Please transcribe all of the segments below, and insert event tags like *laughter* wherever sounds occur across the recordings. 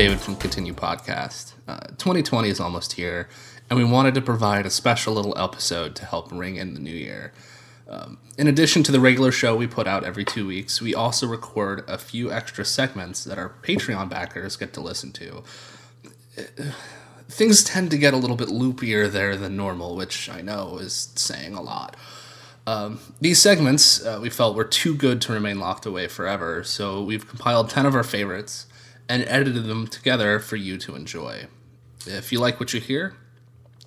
David from Continue Podcast. Uh, 2020 is almost here, and we wanted to provide a special little episode to help ring in the new year. Um, in addition to the regular show we put out every two weeks, we also record a few extra segments that our Patreon backers get to listen to. Things tend to get a little bit loopier there than normal, which I know is saying a lot. Um, these segments uh, we felt were too good to remain locked away forever, so we've compiled 10 of our favorites and edited them together for you to enjoy. If you like what you hear,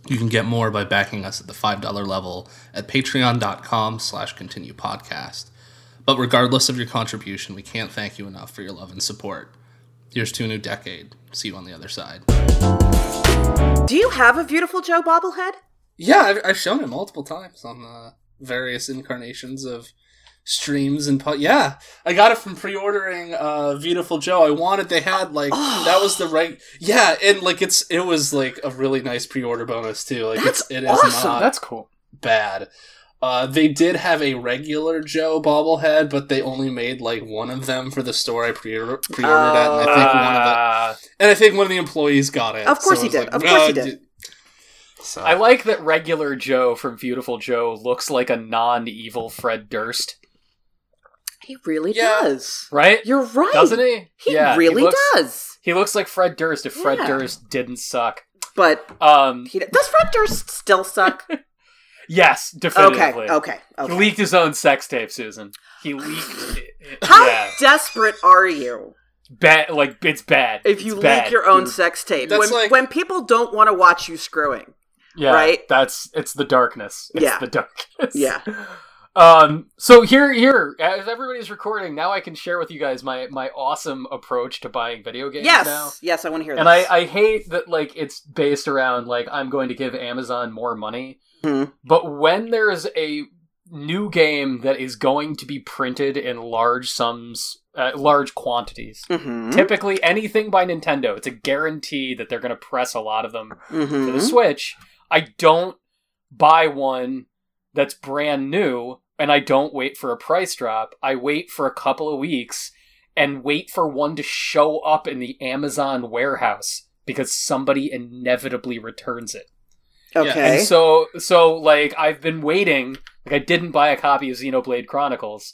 you can get more by backing us at the $5 level at patreon.com slash continue podcast. But regardless of your contribution, we can't thank you enough for your love and support. Here's to a new decade. See you on the other side. Do you have a beautiful Joe bobblehead? Yeah, I've, I've shown it multiple times on uh, various incarnations of streams and po- yeah. I got it from pre-ordering uh beautiful joe. I wanted they had like that was the right yeah and like it's it was like a really nice pre-order bonus too. Like That's it's it is awesome. not That's cool. bad. Uh they did have a regular joe bobblehead but they only made like one of them for the store i pre- pre-ordered at and i think one of the Uh, and i think one of the employees got it. Of course so he did. Of course he uh, did. so. I like that regular Joe from Beautiful Joe looks like a non-evil Fred Durst, He really Yeah. does. right? You're right. Doesn't he? He yeah, really looks, does. He looks like Fred Durst if Fred Yeah. Durst didn't suck. But Um, he does Fred Durst still suck? *laughs* yes, definitely. okay, definitively. okay, He leaked his own sex tape, Susan. He leaked. *gasps* How yeah, desperate are you bad. Like it's bad. if you It's leak bad. your own You- sex tape? When, like- when people don't want to watch you screwing. yeah, right? That's it's the darkness. It's Yeah. the darkness. Yeah. *laughs* Um. So here, here, as everybody's recording, now I can share with you guys my my awesome approach to buying video games Yes, now. yes, I want to hear this. And I, this. I hate that like it's based around like I'm going to give Amazon more money. Mhm. But when there's a new game that is going to be printed in large sums, uh, large quantities, Mhm, typically anything by Nintendo, it's a guarantee that they're going to press a lot of them for the. Switch. I don't buy one that's brand new and I don't wait for a price drop. I wait for a couple of weeks and wait for one to show up in the Amazon warehouse because somebody inevitably returns it. Okay. And so so like I've been waiting, like I didn't buy a copy of Xenoblade Chronicles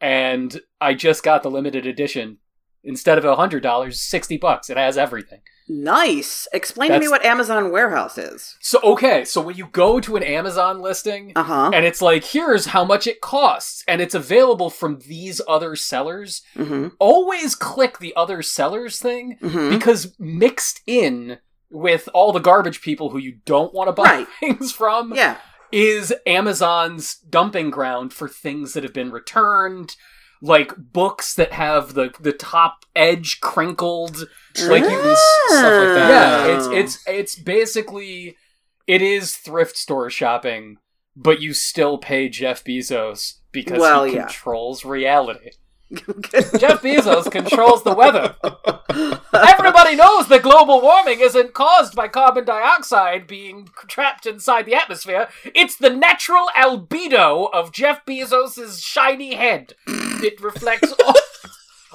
and I just got the limited edition. Instead of a hundred dollars, sixty bucks. It has everything. Nice. Explain to me what Amazon Warehouse is. So okay, so when you go to an Amazon listing, Uh huh. and it's like here's how much it costs and it's available from these other sellers Mm-hmm. always click the other sellers thing Mm-hmm. because mixed in with all the garbage people who you don't want to buy Right. *laughs* things from Yeah. is Amazon's dumping ground for things that have been returned like books that have the the top edge crinkled like you Mutants, stuff like that. yeah, it's it's it's basically it is thrift store shopping, but you still pay Jeff Bezos because Well, he yeah. controls reality. *laughs* Jeff Bezos controls the weather. Everybody knows that global warming isn't caused by carbon dioxide being trapped inside the atmosphere. It's the natural albedo of Jeff Bezos' shiny head. It reflects all,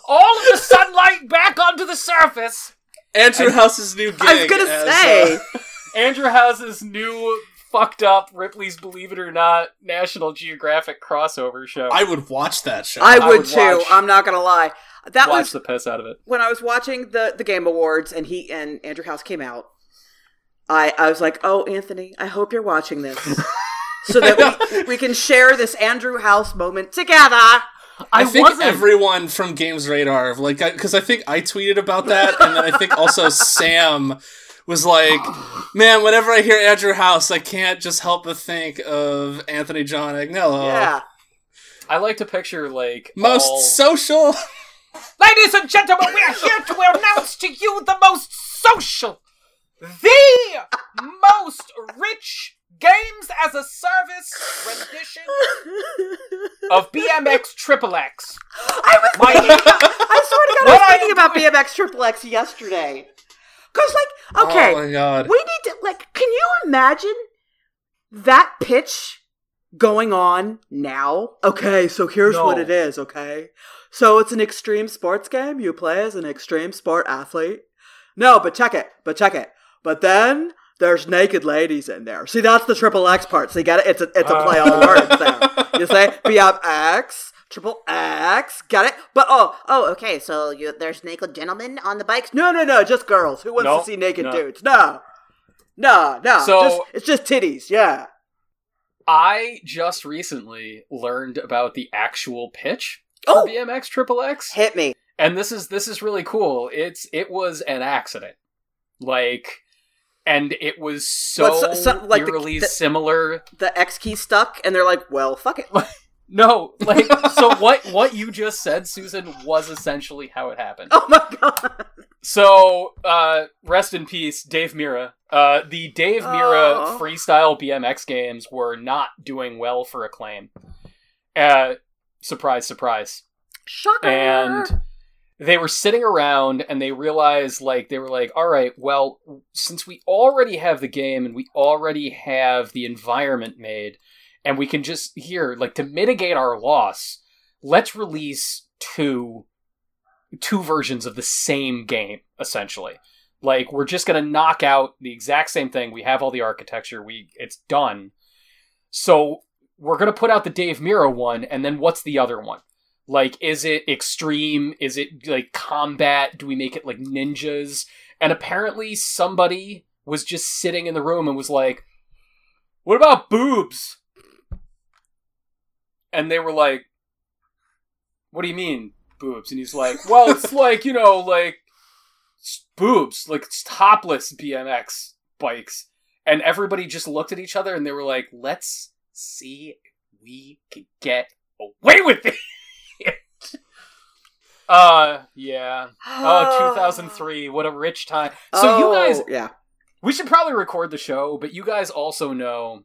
all of the sunlight back onto the surface. Andrew House's new gig. I was gonna as, say. uh, *laughs* Andrew House's new fucked up Ripley's Believe It or Not National Geographic crossover show. I would watch that show. I I would would too. watch- I'm not gonna lie. That watch was the piss out of it. when I was watching the the Game Awards and he and Andrew House came out. I I was like, oh Anthony, I hope you're watching this, *laughs* so that we, we can share this Andrew House moment together. *laughs* I, think wasn't- everyone from Games Radar, like, because I, think I tweeted about that, and then I think also *laughs* Sam was like, "Man, whenever I hear Andrew House, I can't just help but think of Anthony John Agnello, Yeah, I like to picture like most all- social." *laughs* Ladies and gentlemen, we are here to announce to you the most social, the most rich games as a service rendition of *laughs* BMX Triple X. I was My- thinking, *laughs* I swear to God, I What was I thinking about BMX Triple X yesterday. Cause like, oh okay, Oh my god. we need to like. Can you imagine that pitch going on now? Okay, so here's what it is. Okay, so it's an extreme sports game. You play as an extreme sport athlete. No, but check it. But check it. But then there's naked ladies in there. See, that's the triple X part. So you got it. It's a it's a play on uh. words there. You say BMX, triple X. Got it. But oh oh okay. So you there's naked gentlemen on the bikes. No no no, just girls. Who wants Nope, to see naked no. dudes? No. No, no. So- just, it's just titties. Yeah. I just recently learned about the actual pitch Oh! BMX Triple X. Hit me. and this is this is really cool it's it was an accident like and it was so, so- so- like the- eerily the- similar The X key stuck, and they're like, "Well, fuck it." *laughs* no like so what what you just said susan was essentially how it happened Oh my god. so uh rest in peace dave mirra uh the dave mirra Oh. freestyle bmx games were not doing well for acclaim uh surprise surprise Shocker. and they were sitting around and they realized like they were like all right well since we already have the game and we already have the environment made and we can just here like to mitigate our loss let's release two two versions of the same game essentially. Like we're just going to knock out the exact same thing. We have all the architecture. We it's done. So we're going to put out the Dave Mirra one and then what's the other one like is it extreme? Is it like combat? Do we make it like ninjas? And apparently somebody was just sitting in the room and was like what about boobs? And they were like what do you mean boobs? And he's like well it's *laughs* like you know like boobs like it's topless bmx bikes. And everybody just looked at each other and they were like let's see if we can get away with it *laughs* uh yeah oh *sighs* 2003 what a rich time so you guys Oh, yeah. we should probably record the show, but you guys also know,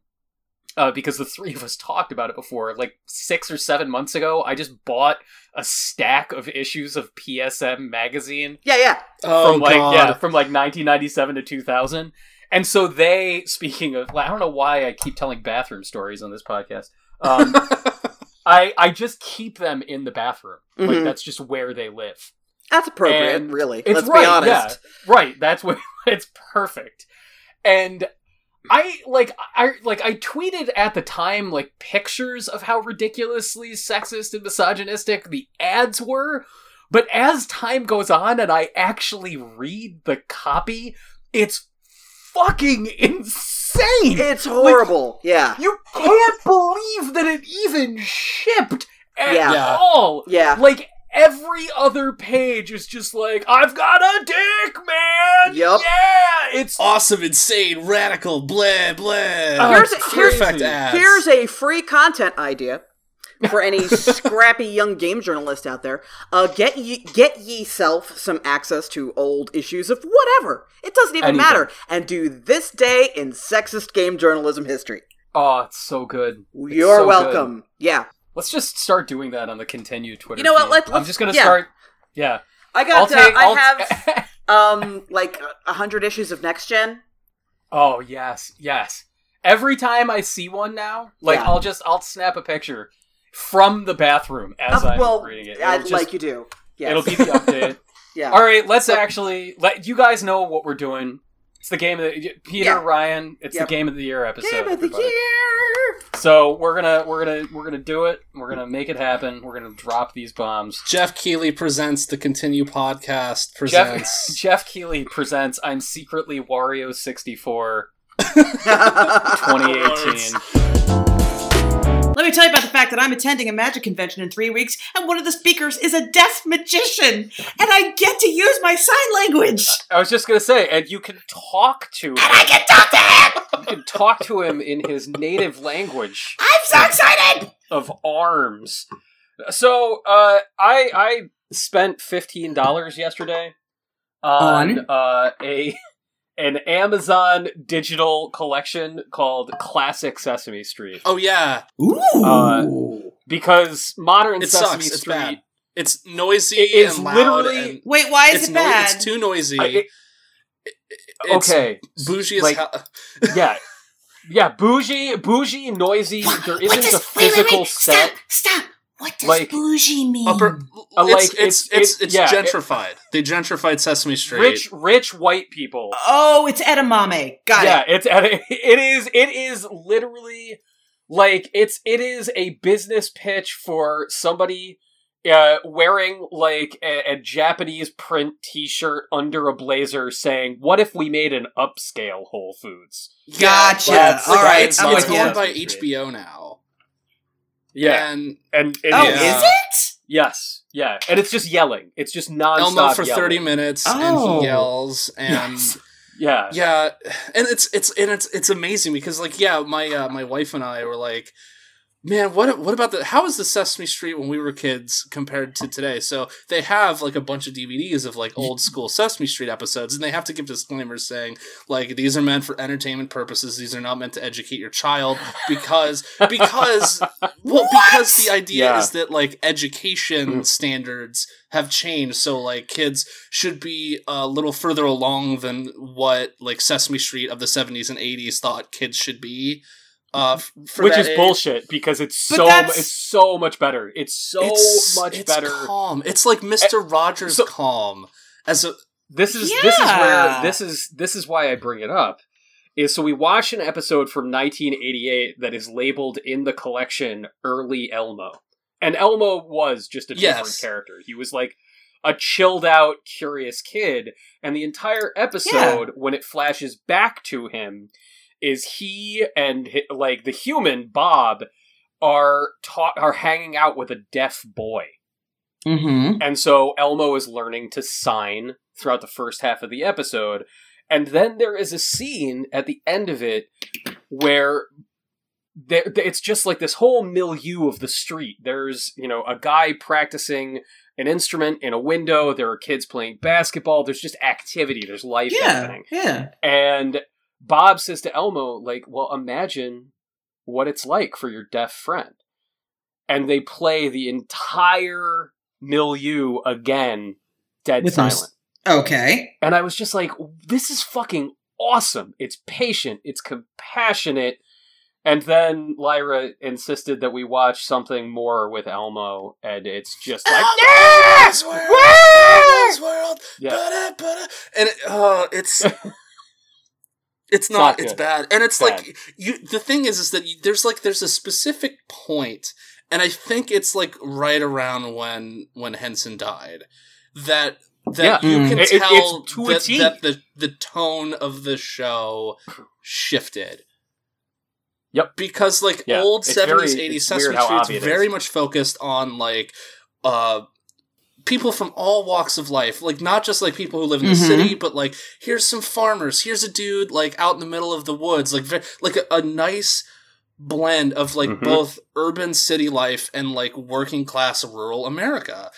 uh, because the three of us talked about it before, like six or seven months ago, I just bought a stack of issues of PSM magazine Yeah, yeah. Oh like god. yeah, from like 1997 to 2000. And so they, speaking of, I don't know why I keep telling bathroom stories on this podcast. Um, *laughs* I I just keep them in the bathroom. Like Mhm. that's just where they live. That's appropriate, And really. Let's right, be honest. yeah. Right, that's what *laughs* it's perfect. And I like I like I tweeted at the time like pictures of how ridiculously sexist and misogynistic the ads were, but as time goes on and I actually read the copy, it's fucking *laughs* insane. It's horrible. yeah. you can't believe that it even shipped at Yeah. Yeah. all. Yeah. Like every other page is just like, I've got a dick, man. Yup. Yeah, it's awesome, insane, radical, blah blah. Oh, Here's a- here's- perfect crazy. ads. Here's a free content idea for any *laughs* scrappy young game journalist out there. Uh, get ye get ye self some access to old issues of whatever. It doesn't even Anything. matter. And do this day in sexist game journalism history. oh, it's so good. It's You're so good. welcome. Yeah. Let's just start doing that on the continue Twitter. You know what, let's- I'm just gonna yeah. start. Yeah, I I'll got uh, take. I I'll- have *laughs* um like a hundred issues of next gen. oh yes, yes. Every time I see one now, like Yeah. I'll just I'll snap a picture from the bathroom as Uh, I'm well, reading it. I- It'll just- like you do. Yes. It'll be the update. yeah. All right, let's So- actually let you guys know what we're doing. It's the game of the Peter Yeah. Ryan. It's Yep. the game of the year episode. Game of the everybody. year. So we're gonna we're gonna we're gonna do it. We're gonna make it happen. We're gonna drop these bombs. Geoff Keighley presents the Continue podcast Jeff presents. *laughs* Geoff Keighley presents I'm secretly Wario 64 *laughs* 2018. Let me tell you about the fact that I'm attending a magic convention in three weeks, and one of the speakers is a deaf magician, and I get to use my sign language. I was just gonna say, and you can talk to him. And I can talk to him. You can talk to him in his native language. I'm so excited. of arms. So uh, I I spent fifteen dollars yesterday on, On? uh, a an Amazon digital collection called Classic Sesame Street Oh yeah, Ooh. Uh, because modern it Sesame sucks. It's Street bad. It's noisy It is and loud. literally- and Wait, why is it's it no- bad? it's too noisy. I- it- It's okay bougie as like- hell. yeah yeah bougie bougie noisy there What isn't does- a wait, wait, physical wait. set Stop, stop. What does Like, bougie mean? Upper, Uh, it's, like, it's it's- it's it- it's yeah, it- gentrified. they gentrified Sesame Street. Rich, rich white people. oh, it's edamame. Got yeah, it. it's *laughs* it is it is literally like it's it is a business pitch for somebody uh, wearing like a, a Japanese print T-shirt under a blazer, saying, "What if we made an upscale Whole Foods?" Gotcha. That's- All right, it's, I'm it's owned by HBO now. Yeah, and and, and Oh, Yeah. is it? yes, yeah, and it's just yelling. It's just nonstop Elmo for yelling. thirty minutes, and Oh. he yells, and Yes. Yeah, yeah, and it's it's and it's it's amazing because like yeah, my uh, my wife and I were like, man, what what about the how is the Sesame Street when we were kids compared to today? So they have like a bunch of DVDs of like old school Sesame Street episodes, and they have to give disclaimers saying like these are meant for entertainment purposes. These are not meant to educate your child because *laughs* because well because the idea Yeah. is that like education Mm. standards have changed so like kids should be a little further along than what like sesame street of the 70s and 80s thought kids should be uh for which that is age. bullshit because it's But so it's so much better. It's so it's much it's better. calm it's like mr rogers so- calm as a this is this is where this is this is why I bring it up. Is so we watch an episode from 1988 that is labeled in the collection early Elmo. And Elmo was just a different Yes. character. He was like a chilled out, curious kid. And the entire episode, when it flashes back to him, is he and like the human Bob are taught are hanging out with a deaf boy. Mm-hmm. And so Elmo is learning to sign throughout the first half of the episode. And then there is a scene at the end of it where there, it's just like this whole milieu of the street. There's, you know, a guy practicing an instrument in a window. There are kids playing basketball. There's just activity. There's life Yeah. happening. Yeah. And Bob says to Elmo, like, well, imagine what it's like for your deaf friend. And they play the entire milieu again, dead With silent. s- Okay. And I was just like, this is fucking awesome. It's patient, it's compassionate. And then Lyra insisted that we watch something more with Elmo, and it's just like, Elmo's world, Elmo's world, Yeah. ba-da, ba-da. and it, uh, it's *laughs* it's not not it's bad and it's Bad. like you the thing is is that you, there's like there's a specific point and i think it's like right around when when henson died that that Yeah. you Mm. can It- it- tell it's to that, that the the tone of the show shifted Yep. because like Yeah, old it's 70s very- 80s it's sesame weird how street's obvious very much focused on like uh people from all walks of life like not just like people who live in the Mhm. city but like here's some farmers here's a dude like out in the middle of the woods like ve- like a, a nice blend of like Mhm. both urban city life and like working class rural america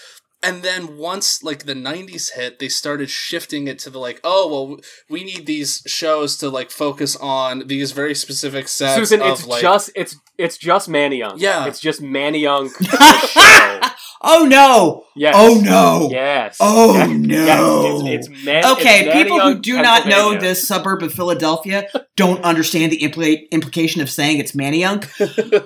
and then once like the 90s hit they started shifting it to the like oh well we need these shows to like focus on these very specific sets Susan, of it's like just it's it's just Manayunk. Yeah. it's just Manayunk. *laughs* show. Oh no! Yes. Oh no! Yes. Oh, Yes. no. Yes. It's, it's Man- Okay, it's people who do not know this suburb of Philadelphia don't understand the impli- implication of saying it's Manayunk.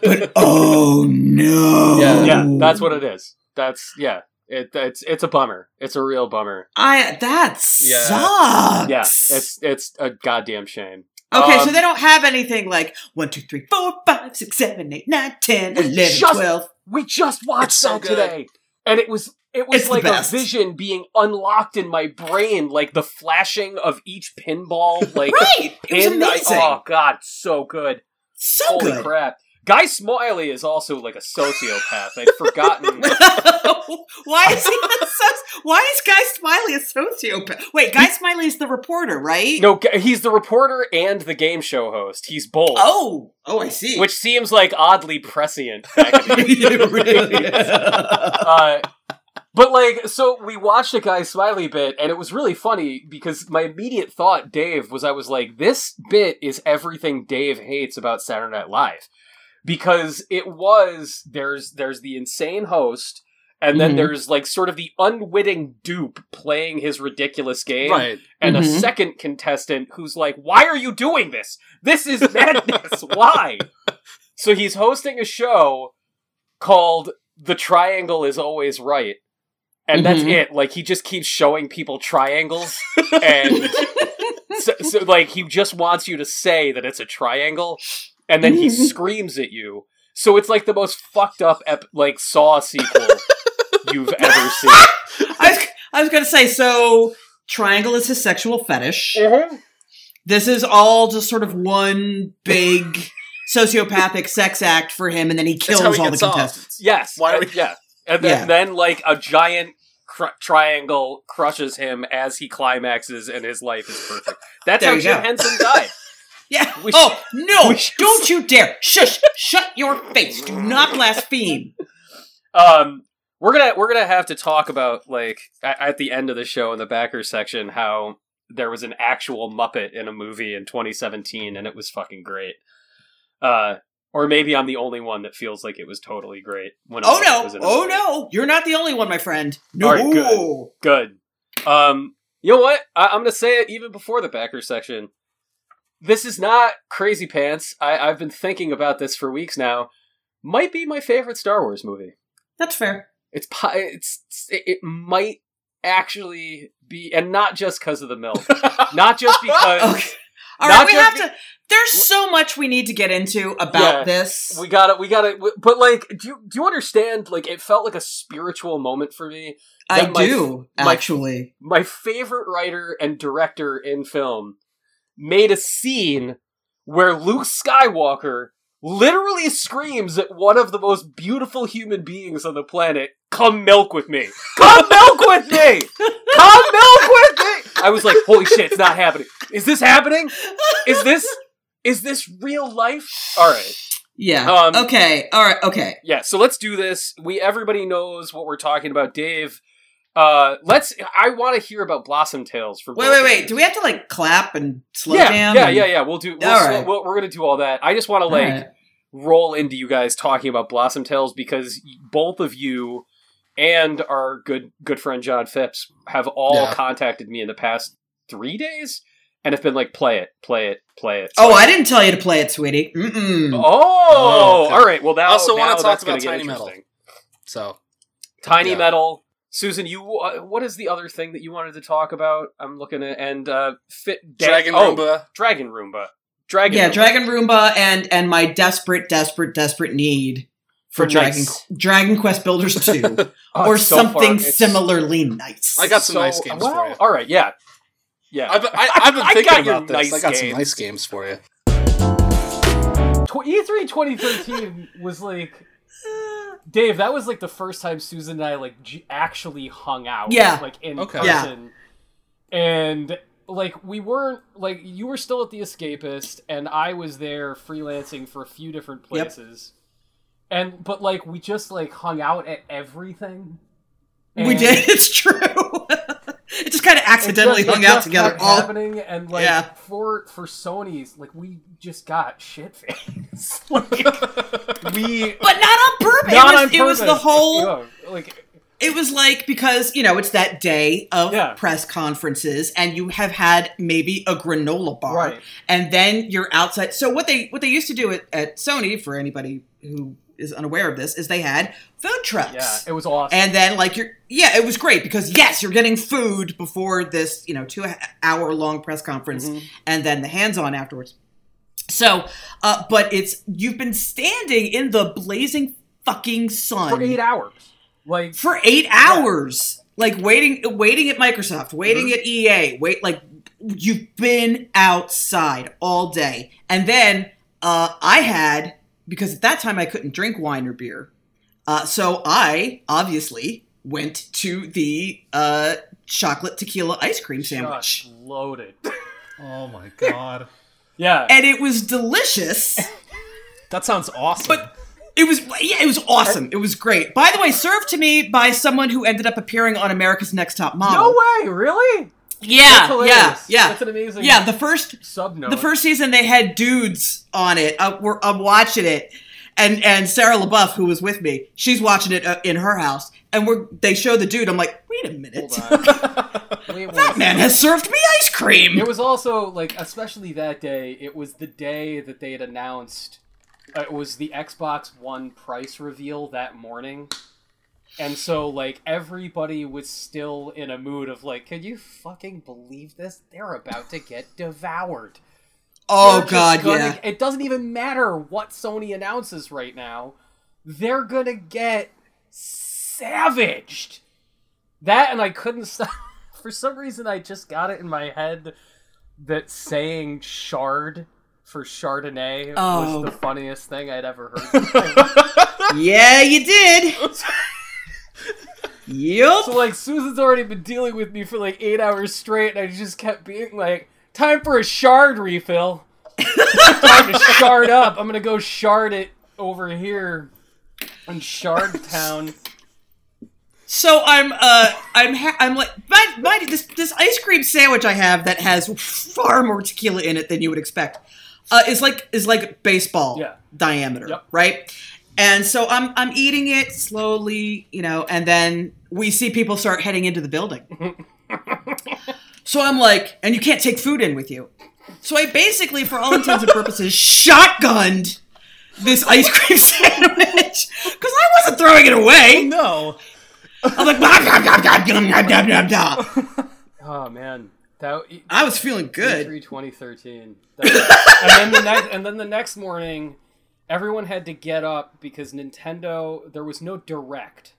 But *laughs* oh no! Yeah. Yeah, that's what it is. That's yeah. It, it's it's a bummer. It's a real bummer. I that Yeah. sucks. Yeah, it's it's a goddamn shame. okay. so um, they don't have anything like one, two, three, four, five, six, seven, eight, nine, ten, We eleven, just- twelve. We just watched so that good. today, and it was it was It's like a vision being unlocked in my brain, like the flashing of each pinball, like Right. It was pin. Amazing. oh god, so good. so Holy good. crap! Guy Smiley is also like a sociopath. I'd forgotten. *laughs* why is he a soci- Why is Guy Smiley a sociopath? Wait, Guy Smiley is the reporter, right? no, he's the reporter and the game show host. He's both. Oh, oh, I see. Which seems like oddly prescient. Back in the It really is. *laughs* uh, but like, so we watched a guy Smiley bit, and it was really funny because my immediate thought, Dave, was I was like, this bit is everything Dave hates about Saturday Night Live, because it was there's there's the insane host. And then Mhm. there's like sort of the unwitting dupe playing his ridiculous game, right and a Mhm. second contestant who's like, "Why are you doing this? This is madness. *laughs* Why?" so he's hosting a show called the triangle is always right. And that's Mhm. it. Like he just keeps showing people triangles *laughs* and *laughs* so, so like he just wants you to say that it's a triangle and then he *laughs* screams at you. So it's like the most fucked up ep- like Saw sequel you've ever *laughs* seen. I was, I was gonna say, so triangle is his sexual fetish. Mm-hmm. This is all just sort of one big sociopathic sex act for him, and then he kills he all the gets off. contestants. Yes. Why are we- yeah. And then, Yeah. then like a giant cr- triangle crushes him as he climaxes and his life is perfect. That's There how you Jim go. Henson died. *laughs* Yeah. *laughs* We oh no! should- Don't you dare! Shush! Shut your face! Do not blaspheme. um we're gonna we're gonna have to talk about like at, at the end of the show in the backer section how there was an actual muppet in a movie in 2017 and it was fucking great uh or maybe i'm the only one that feels like it was totally great when Oh no! Oh movie. no! You're not the only one, my friend. No. Right, good. good um you know what I, i'm gonna say it even before the backer section this is not crazy pants I, i've been thinking about this for weeks now might be my favorite star wars movie That's fair. It's it's it, might actually be, and not just because of the milk, *laughs* not just because Okay. All right, we have to. There's so much we need to get into about Yeah. this. we got it. We got it. But like, do you do you understand? Like, it felt like a spiritual moment for me. I my- do my- actually. My favorite writer and director in film made a scene where Luke Skywalker literally screams at one of the most beautiful human beings on the planet, "Come milk with me! Come milk with me! Come milk with me!" I was like, "Holy shit, it's not happening! Is this happening? Is this is this real life?" All right. Yeah. Um, okay. All right. Okay. Yeah, so let's do this. We everybody knows what we're talking about. Dave, uh let's I want to hear about Blossom Tales from Wait, wait, wait. Do we have to like clap and slow yeah, jam? yeah, and- yeah, yeah. We'll do. We'll, All slow- right. we'll- we're gonna do all that. I just want to like right. roll into you guys talking about Blossom Tales because both of you and our good good friend John Phipps have all Yeah. contacted me in the past three days and have been like, play it, play it, play it. Oh, I didn't tell you to play it, sweetie. Mm-mm. Oh, Oh, okay. all right. Well, now I also now wanna talk about Tiny Metal. So Tiny Yeah. Metal. Susan, you uh, what is the other thing that you wanted to talk about? I'm looking at and uh fit Dragon oh, Roomba. Dragon Roomba. Dragon yeah, Roomba. Dragon Roomba and and my desperate, desperate, desperate need for, For Dragon nice. Dragon Quest Builders *laughs* two, Oh, or so something it's similarly nice. I got some so- nice games well, for you. All right, yeah, yeah. I've been, I, *laughs* I've been thinking got about this. nice I got some nice games for you. Tw- E3 2013 was like Dave. That was like the first time Susan and I like g- actually hung out. Yeah. like in Okay. Yeah. person, and like we weren't like you were still at the Escapist, and I was there freelancing for a few different Yep. places, and but like we just like hung out at everything. we did. *laughs* It's true. it just kind of it accidentally just- hung out together. All happening, and like Yeah. for for Sony's, like we just got shit face. *laughs* like we *laughs* but not on purpose. not it was, on it was the whole. Yeah, like It was like because you know it's that day of Yeah. press conferences, and you have had maybe a granola bar, right. and then you're outside. So what they what they used to do at, at Sony, for anybody who is unaware of this, is they had food trucks. Yeah, it was awesome. and then like you're yeah, it was great because yes, you're getting food before this you know two hour long press conference, Mhm. and then the hands on afterwards. So, uh, but it's you've been standing in the blazing fucking sun for eight hours. Like for eight hours, like waiting, waiting at Microsoft, waiting at EA, wait, like you've been outside all day, and then uh, I had because at that time I couldn't drink wine or beer, uh, so I obviously went to the uh, chocolate tequila ice cream sandwich, just loaded. *laughs* Oh my god. Yeah. and it was delicious. *laughs* That sounds awesome. But it was yeah, it was awesome. It was great. By the way, served to me by someone who ended up appearing on America's Next Top Model. no way, really? Yeah, That's yeah, yeah, That's an amazing yeah. The first sub note. the first season they had dudes on it. Uh, we're, I'm watching it, and and Sarah LeBoeuf, who was with me, she's watching it uh, in her house, and we're they show the dude. I'm like, wait a minute, Hold on. *laughs* Wait, that man has served me ice cream. It was also like, especially that day. It was the day that they had announced. Uh, it was the Xbox One price reveal that morning, And so, like, everybody was still in a mood of, like, can you fucking believe this? They're about to get *laughs* devoured. Oh god, gonna- yeah. It doesn't even matter what Sony announces right now. They're gonna get savaged. That and I couldn't *laughs* stop. For some reason, I just got it in my head that saying "shard" for Chardonnay Oh. was the funniest thing I'd ever heard. *laughs* Yeah, you did. Yup. so like Susan's already been dealing with me for like eight hours straight, and I just kept being like, "Time for a shard refill. *laughs* Time to shard up. I'm gonna go shard it over here in Shard Town." So I'm uh I'm ha- I'm like mind you, this this ice cream sandwich I have that has far more tequila in it than you would expect. Uh, is like is like baseball Yeah. diameter, Yep. right? And so I'm I'm eating it slowly, you know, and then we see people start heading into the building. so I'm like, and you can't take food in with you. So I basically, for all intents and purposes, shotgunned this ice cream *laughs* sandwich because I wasn't throwing it away. No. I'm like, "Bah, bah, bah, bah, bah, bah, bah, bah, bah." Oh man, that I was feeling good. E3 2013. And then the next, and then the next morning, everyone had to get up because Nintendo. There was no direct.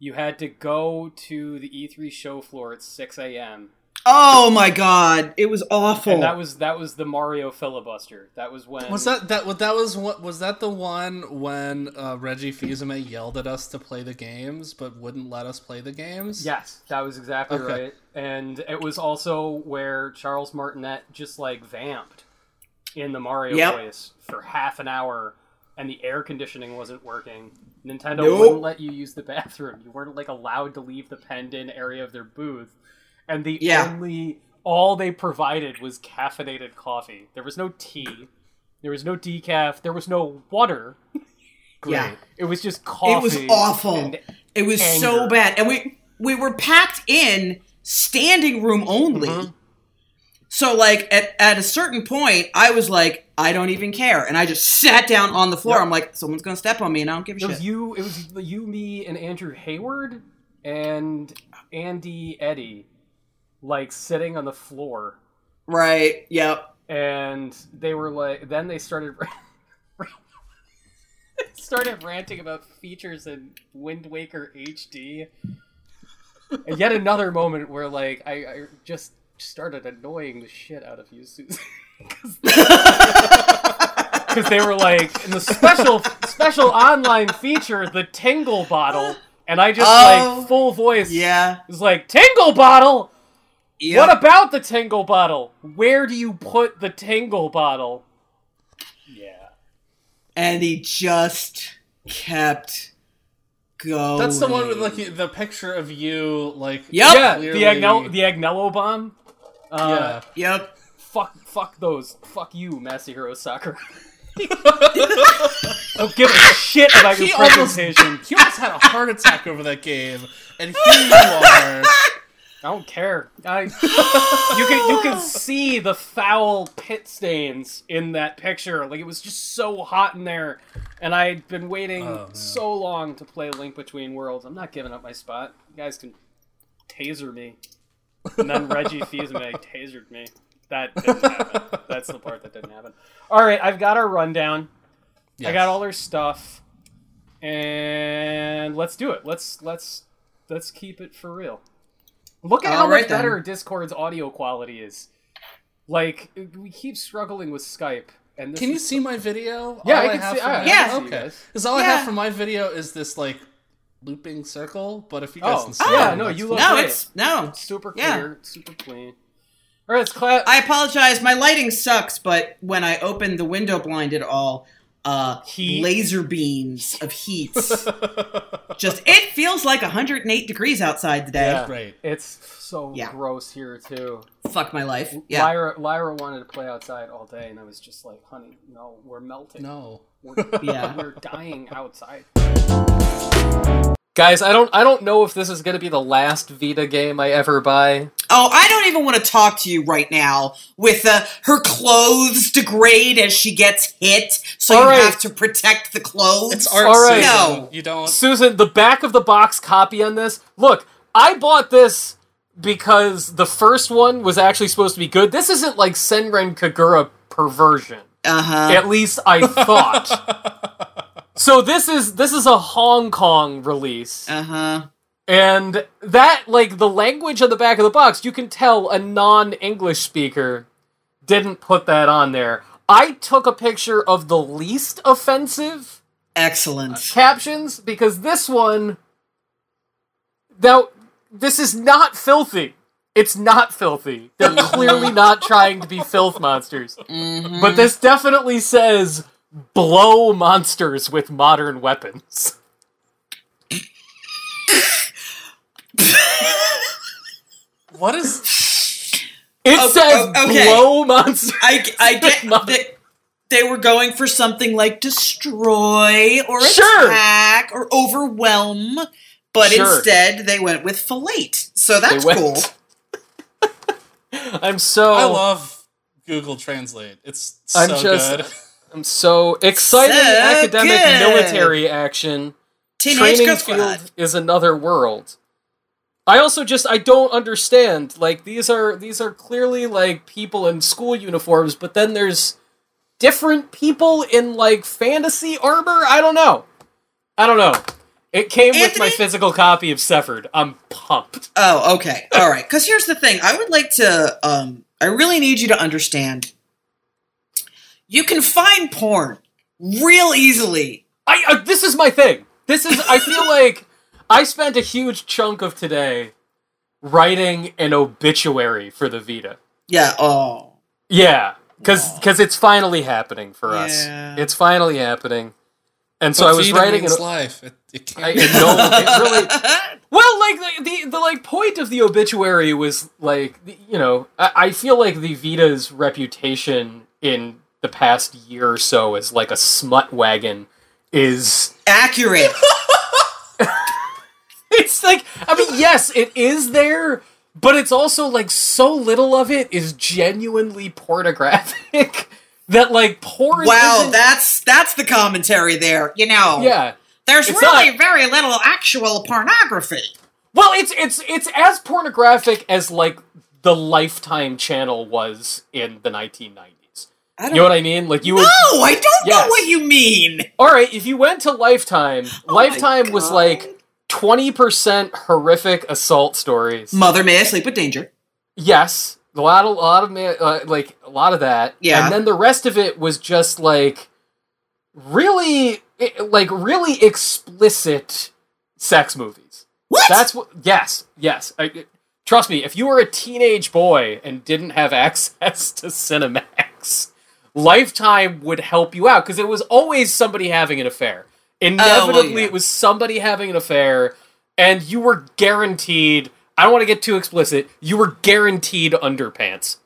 You had to go to the E3 show floor at 6 a.m. Oh my god, it was awful. And that was that was the Mario filibuster. That was when Was that that? What that was? What was that? The one when uh, Reggie Fils-Aimé yelled at us to play the games, but wouldn't let us play the games? Yes, that was exactly Okay. right. And it was also where Charles Martinet just like vamped in the Mario Yep. voice for half an hour and the air conditioning wasn't working. Nintendo Nope. wouldn't let you use the bathroom. You weren't like allowed to leave the penned in area of their booth. And the Yeah. only all they provided was caffeinated coffee. There was no tea. There was no decaf. There was no water. *laughs* yeah, It was just coffee. it was awful. and it was so bad, and we we were packed in standing room only. Mhm. So like at, at a certain point, I was like, I don't even care, and I just sat down on the floor. Yep. I'm like, someone's gonna step on me, and I don't give a shit. It was you. It was you, me, and Andrew Hayward and Andy Eddy, like sitting on the floor, Right? Yep. and they were like. Then they started. *laughs* started ranting about features in Wind Waker HD. And yet another moment where like I, I just started annoying the shit out of you, Susan. *laughs* *laughs* Because they were like in the special special online feature, the Tingle bottle, and I just Oh, like full voice Yeah. was like Tingle bottle. Yep. What about the Tingle bottle? Where do you put the Tingle bottle? Yeah. and he just kept going. That's the one with like the picture of you, like Yep. Yeah, clearly- the Agnello, the Agnello bomb. Uh, yeah. Yep. Fuck, fuck those. Fuck you, Masahiro Sakurai. *laughs* Don't give a shit about your He almost, presentation. *laughs* he almost had a heart attack over that game, and here you are. I don't care. I, you can you can see the foul pit stains in that picture. Like it was just so hot in there, and I'd been waiting Oh, so long to play Link Between Worlds. I'm not giving up my spot. You guys can taser me, and then Reggie Fils-Aimé tasered me. That didn't happen. That's the part that didn't happen. All right, I've got our rundown. I got all our stuff, and let's do it. Let's let's let's keep it for real. Look at how All much then. better Discord's audio quality is. Like we keep struggling with Skype, and this Can you is- see my video? Yeah, All I can see- from I- my- see you okay. Because all I have for my video is this like looping circle. But if you guys Oh, can see, oh, yeah, it, no, you fine. look- No, great. it's no. super Yeah. clear, super clean. All right, it's class. I apologize. My lighting sucks, but when I opened the window blind at all, uh, Heat. laser beams of heat. *laughs* Just it feels like 108 degrees outside today. Yeah. Great. It's so Yeah. gross here too. Fuck my life. Yeah. Lyra, Lyra wanted to play outside all day, and I was just like, "Honey, no, we're melting. No. We're, *laughs* Yeah. we're dying outside." Guys, I don't I don't know if this is going to be the last Vita game I ever buy. Oh, I don't even want to talk to you right now. With uh, her clothes degrade as she gets hit, so All you right. have to protect the clothes. It's art. All right. Susan. No. you don't. Susan, the back of the box copy on this. Look, I bought this because the first one was actually supposed to be good. This isn't like Senran Kagura perversion. Uh huh. At least I thought. *laughs* so this is this is a Hong Kong release. Uh huh. And that, like, the language on the back of the box, you can tell a non English speaker didn't put that on there. I took a picture of the least offensive Excellent. captions because this one. Now, this is not filthy. It's not filthy. They're *laughs* clearly not trying to be filth monsters. Mhm. But this definitely says blow monsters with modern weapons. What is? It Oh, says oh, okay. blow monsters. I, I get Mother- that they were going for something like destroy or Sure. attack or overwhelm, but Sure. instead they went with fillate. So that's went- cool. *laughs* I'm so I love Google Translate. It's so I'm just- good. *laughs* I'm so exciting So academic military action. Teenage Training Ghost Squad. field is another world. I also just I don't understand. Like these are these are clearly like people in school uniforms, but then there's different people in like fantasy armor. I don't know. I don't know. It came with my physical copy of Severed. I'm pumped. Oh, okay. All right. Because here's the thing. I would like to, um, I really need you to understand. You can find porn real easily. I uh, this is my thing. This is I feel *laughs* like I spent a huge chunk of today writing an obituary for the Vita. Yeah. Oh. Yeah, because because it's finally happening for us. Yeah. It's finally happening, and so But I was Vita writing. means An, life. It, it I, can't. no, it *laughs* really. Well, like the, the the like point of the obituary was like you know I, I feel like the Vita's reputation in the past year or so as like a smut wagon is Accurate. *laughs* it's like I mean yes it is there but it's also like so little of it is genuinely pornographic *laughs* that like porn wow. That's that's the commentary there. You know. yeah There's It's really not- very little actual pornography. well it's it's it's as pornographic as like the lifetime channel was in the 1990s I you know what i mean like you would No, I don't know what you mean. all right if you went to lifetime Oh lifetime was like 20% horrific assault stories Mother, may I sleep with danger? Yes, a lot, of, a lot of uh, like a lot of that. Yeah. and then the rest of it was just like really, like really explicit sex movies. What? That's what. Yes, yes. I, trust me. If you were a teenage boy and didn't have *laughs* access to Cinemax, Lifetime would help you out because it was always somebody having an affair. Inevitably, oh, yeah. it was somebody having an affair, and you were guaranteed. I don't want to get too explicit. You were guaranteed underpants.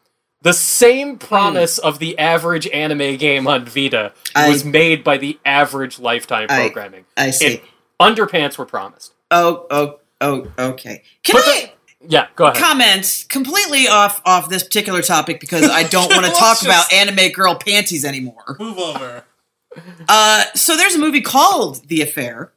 The same promise hmm. of the average anime game on Vita I- was made by the average Lifetime I- programming. I see. It- underpants were promised. oh, oh, oh. Okay. Can But I? Yeah, go ahead. comments completely off off this particular topic because I don't want *laughs* to talk just- about anime girl panties anymore. Move over. Uh, so there's a movie called The Affair,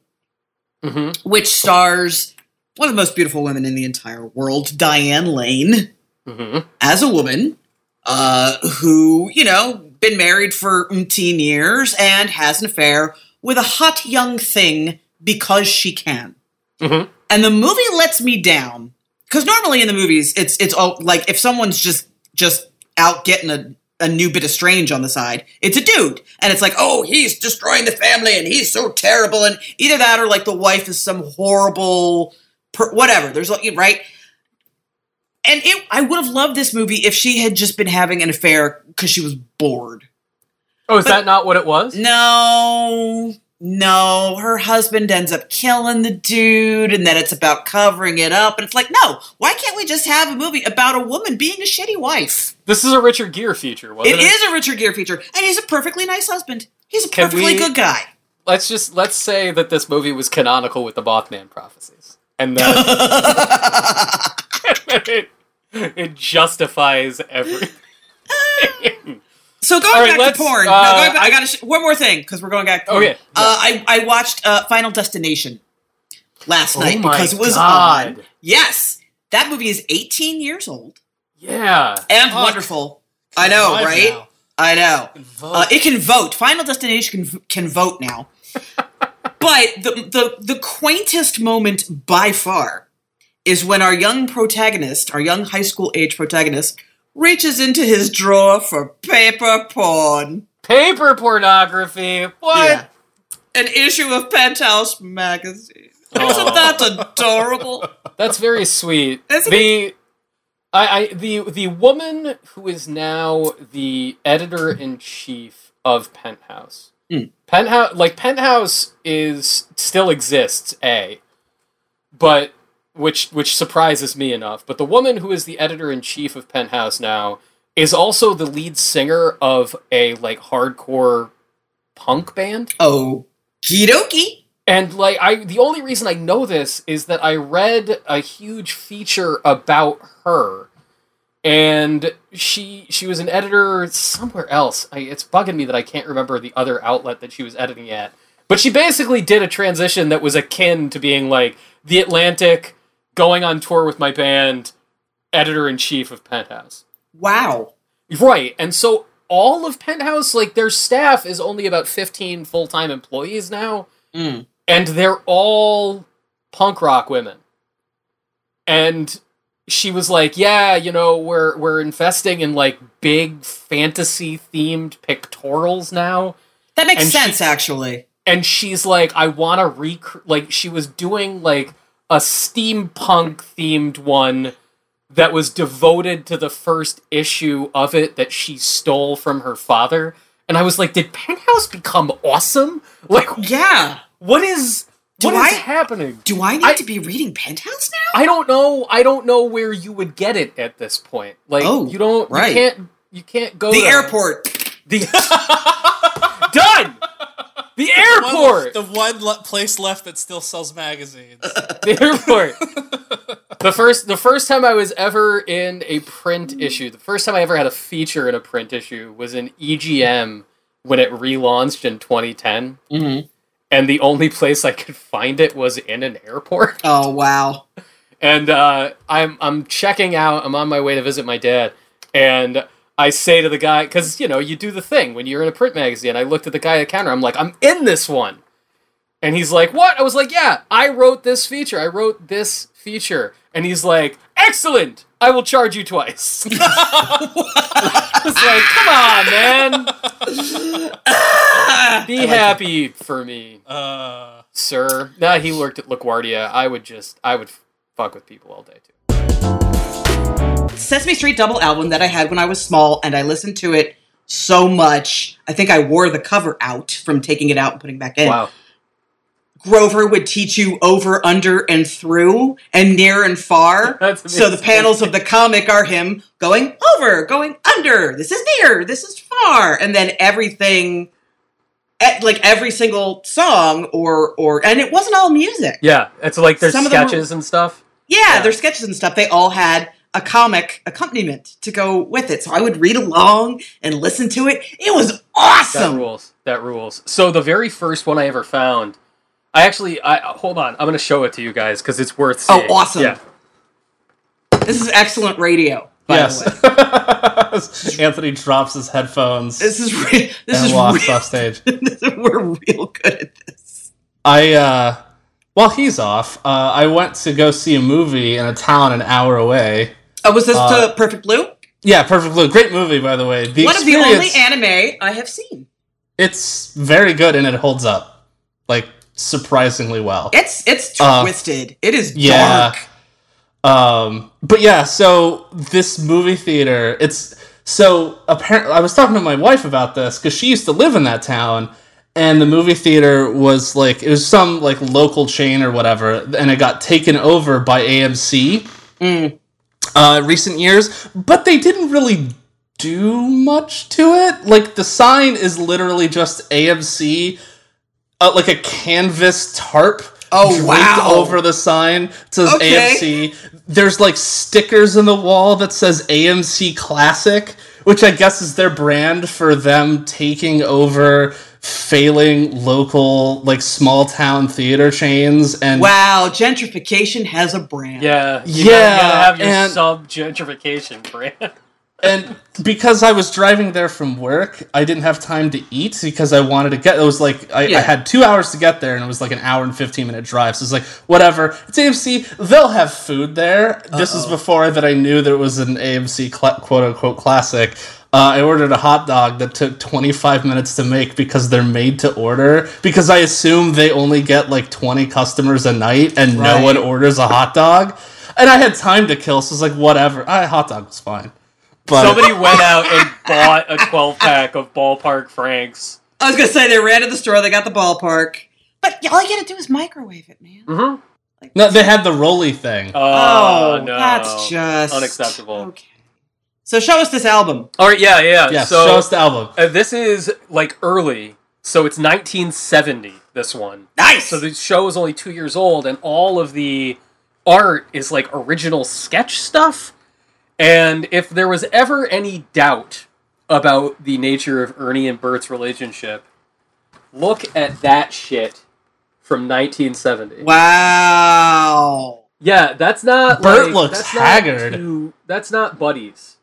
hmm which stars one of the most beautiful women in the entire world, Diane Lane, hmm as a woman, uh, who you know been married for umpteen years and has an affair with a hot young thing because she can. Mhm. And the movie lets me down because normally in the movies it's it's all like if someone's just just out getting a a new bit of strange on the side it's a dude. And it's like oh he's destroying the family and he's so terrible. And either that or like the wife is some horrible per- whatever. There's like right? And it I would have loved this movie if she had just been having an affair because she was bored. Oh, is that not what it was? no, no. Her husband ends up killing the dude, and then it's about covering it up. And it's like, no, why can't we just have a movie about a woman being a shitty wife? This is a Richard Gere feature, wasn't It it? is a Richard Gere feature, and he's a perfectly nice husband. He's a perfectly we- good guy. let's just let's say that this movie was canonical with the Mothman prophecies, and that *laughs* it, *laughs* it justifies everything. *laughs* So going right, back to porn. uh, no, going back, I, I- gotta sh- one more thing because we're going back. To porn. Okay. Uh, I I watched uh, Final Destination last Oh night because it was God. on. Yes, that movie is 18 years old Yeah, and Fuck. wonderful. I know, right? now. I know. And vote. Uh, it can vote. Final Destination can can vote now. *laughs* but the, the the quaintest moment by far is when our young protagonist, our young high school age protagonist, reaches into his drawer for paper porn. paper pornography. What? Yeah. An issue of Penthouse magazine. Isn't that adorable? That's very sweet. That's the I, I the the woman who is now the editor in chief of Penthouse. Mm. Penthouse like Penthouse is still exists, A. But which which surprises me enough. But the woman who is the editor in chief of Penthouse now is also the lead singer of a like hardcore punk band. Oh, kidoki. And like I the only reason I know this is that I read a huge feature about her and she she was an editor somewhere else. I, it's bugging me that I can't remember the other outlet that she was editing at. But she basically did a transition that was akin to being like the Atlantic going on tour with my band, editor in chief of Penthouse. Wow. Right. And so all of Penthouse, like their staff is only about 15 full time employees now Mm. and they're all punk rock women. And she was like, "Yeah, you know, we're we're investing in like big fantasy themed pictorials now." That makes And she- sense, actually. And she's like, "I want to rec like she was doing like a steampunk themed one that was devoted to the first issue of it that she stole from her father." And I was like, "Did Penthouse become awesome? Like Yeah. what is Do what is I- happening?" Do I need I- to be reading Penthouse now? I don't know. I don't know where you would get it at this point. Like Oh, you don't. right. You can't. You can't go the to airport. The *laughs* done. The One- airport. the one le- place left that still sells magazines. *laughs* *laughs* the airport. the first. The first time I was ever in a print issue. The first time I ever had a feature in a print issue was in EGM when it relaunched in 2010. Mm-hmm. And the only place I could find it was in an airport. *laughs* Oh wow. and uh, I'm I'm checking out. I'm on my way to visit my dad, and I say to the guy, because you know you do the thing when you're in a print magazine. I looked at the guy at the counter. I'm like, I'm in this one, and he's like, What? I was like, Yeah, I wrote this feature. I wrote this feature, and he's like, Excellent. I will charge you twice. *laughs* *laughs* I was like, Come on, man. Be happy for me, Uh, sir. Nah, he worked at LaGuardia. I would just, I would fuck with people all day too. Sesame Street double album that I had when I was small, and I listened to it so much. I think I wore the cover out from taking it out and putting it back in. Wow. Grover would teach you over, under, and through, and near and far. *laughs* That's so the panels of the comic are him going over, going under. This is near. This is far, and then everything, like every single song, or or, and it wasn't all music. Yeah, it's like there's Some them were- sketches and stuff. Yeah, Yeah. their sketches and stuff. They all had a comic accompaniment to go with it. So I would read along and listen to it. It was awesome. That awesome. rules. That rules. So the very first one I ever found, I actually, I hold on, I'm gonna show it to you guys because it's worth Oh, awesome. Yeah. This is excellent radio. By yes. the way. *laughs* Anthony drops his headphones This is re- this and is walks real, off stage. *laughs* we're real good at this. I uh while he's off, uh, I went to go see a movie in a town an hour away. Oh, was this Uh, to Perfect Blue? Yeah, Perfect Blue, great movie by the way. The One of the only anime I have seen. it's very good and it holds up like surprisingly well. It's it's Uh, twisted. it is yeah. dark. Um, but yeah, so this movie theater, it's so apparently I was talking to my wife about this because she used to live in that town, and the movie theater was like it was some like local chain or whatever, and it got taken over by AMC Mm. Uh, recent years, but they didn't really do much to it. Like the sign is literally just AMC uh, like a canvas tarp. Oh, wow. Over the sign says Okay. AMC. There's like stickers in the wall that says AMC Classic, which I guess is their brand for them taking over failing local like small town theater chains and Wow, gentrification has a brand. Yeah, you Yeah, gotta, gotta have your and- sub gentrification brand. and because I was driving there from work, I didn't have time to eat because I wanted to get. It was like I, Yeah. I had two hours to get there, and it was like an hour and fifteen minute drive. So it's like whatever. It's AMC. They'll have food there. This is before that I knew there was an AMC cl- quote unquote classic. Uh, I ordered a hot dog that took 25 minutes to make because they're made to order. Because I assume they only get like 20 customers a night and no one orders a hot dog. And I had time to kill, so it's like whatever. I hot dog was fine. But Somebody went out and bought a 12 pack of ballpark Franks. I was gonna say they ran to the store, they got the ballpark, but all you gotta do is microwave it, man. Mm-hmm. no, they had the roly thing. Oh, oh, no. that's just unacceptable. Okay. So show us this album. All right, yeah, yeah. yeah, so show us the album. uh, this is like early, so it's 1970. This one. Nice. So the show is only two years old, and all of the art is like original sketch stuff. And if there was ever any doubt about the nature of Ernie and Bert's relationship, look at that shit from 1970. wow. Yeah, that's not. Bert like- looks that's not haggard. two- that's not buddies.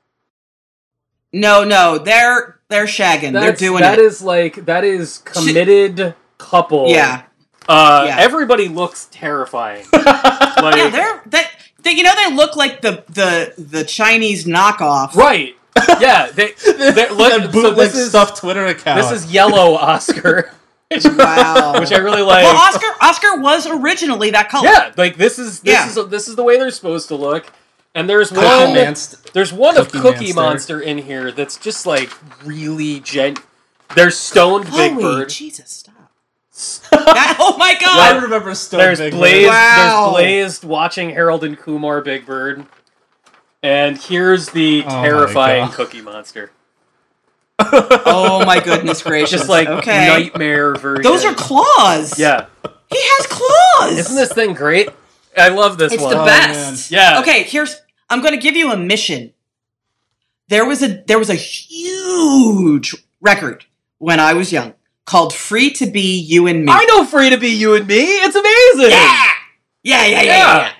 No, no, they're they're shagging. they're doing That it. is like that is committed couple. yeah, Uh, Yeah. Everybody looks terrifying. *laughs* like, yeah. They're that. They, you know, they look like the the the Chinese knockoff. right. Yeah, they. *laughs* They're, look, that so bootleg this is stuff Twitter account. this is yellow Oscar, Wow. *laughs* which I really like. well, Oscar Oscar was originally that color. yeah, like this is this Yeah. is this is the way they're supposed to look. And there's Cookie one Manst- there's one of Cookie Cookie Monster. Monster in here that's just like really gen. There's stoned Big Holy Bird. Jesus! Stop. That- oh my *laughs* god! I remember Stone There's Big Bird. Blazed. Wow. There's Blazed watching Harold and Kumar Big Bird, and here's the Oh terrifying God. Cookie Monster. *laughs* Oh my goodness *laughs* gracious! Just like okay, nightmare version. those are claws. yeah. he has claws. Isn't this thing great? I love this It's one. It's the Oh, best. Yeah. Okay, here's. I'm going to give you a mission. There was a there was a huge record when I was young called "Free to Be You and Me." I know "Free to Be You and Me." It's amazing. Yeah, yeah, yeah, yeah. Yeah. yeah.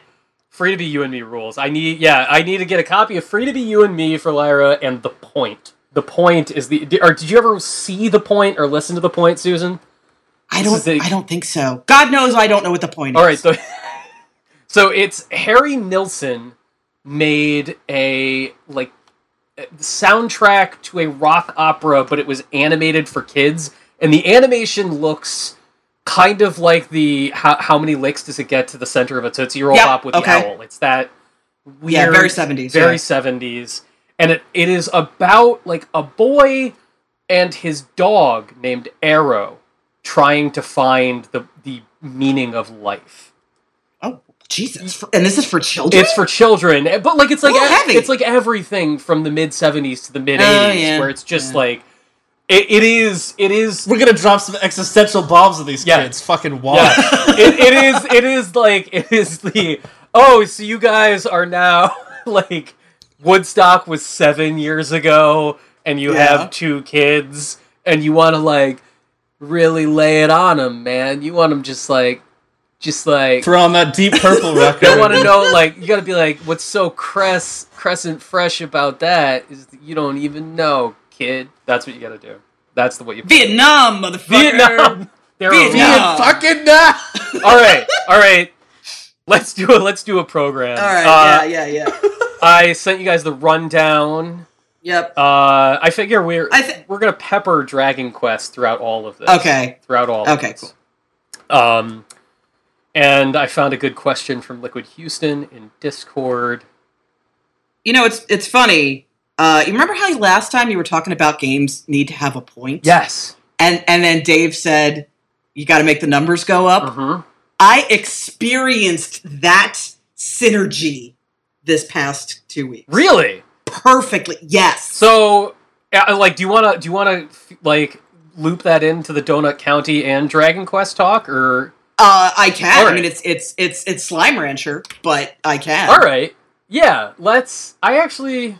Free to Be You and Me rules. I need. Yeah, I need to get a copy of Free to Be You and Me for Lyra and The Point. The Point is the. Or did you ever see The Point or listen to The Point, Susan? I don't. the- I don't think so. God knows I don't know what the point All is. right, so *laughs* so it's Harry Nilsson made a like soundtrack to a rock opera, but it was animated for kids, and the animation looks kind of like the how, how many licks does it get to the center of a tootsie roll Yep, pop with okay. the owl? It's that weird, Yeah, very 70s, very yeah. seventies, and it, it is about like a boy and his dog named Arrow trying to find the the meaning of life. Jesus! For- And this is for children. It's for children, eh, but like it's like Ooh, ev- heavy. it's like everything from the mid '70s to the mid '80s, Oh, yeah, where it's just yeah. like it, it is it is We're gonna drop some existential bombs on these Yeah. kids. Fucking watch. yeah *laughs* it, it is it is like it is the oh so you guys are now *laughs* like Woodstock was seven years ago and you Yeah. have two kids and you want to like really lay it on them, man. You want them just like just like Throw on that deep purple record. you want to know like you got to be like what's so cress crescent fresh about that is that you don't even know kid that's what you got to do that's the what you Vietnam, motherfucker. Vietnam *laughs* They're Vietnam. Fucking nah. *laughs* all right all right let's do it let's do a program All right. uh, yeah, yeah, yeah. *laughs* I sent you guys the rundown Yep. uh I figure we're I thi- we're gonna pepper Dragon Quest throughout all of this Okay. throughout all of Okay. this. Cool. Um, and I found a good question from Liquid Houston in Discord. You know, it's it's funny. Uh, you remember how last time you were talking about games need to have a point? Yes. And and then Dave said you got to make the numbers go up. hmm I experienced that synergy this past two weeks. Really? Perfectly. Yes. So, like, do you want to? Do you want to like loop that into the Donut County and Dragon Quest talk, or Uh, I can. All I mean, it's it's it's it's Slime Rancher, but I can. all right, yeah, let's. I actually,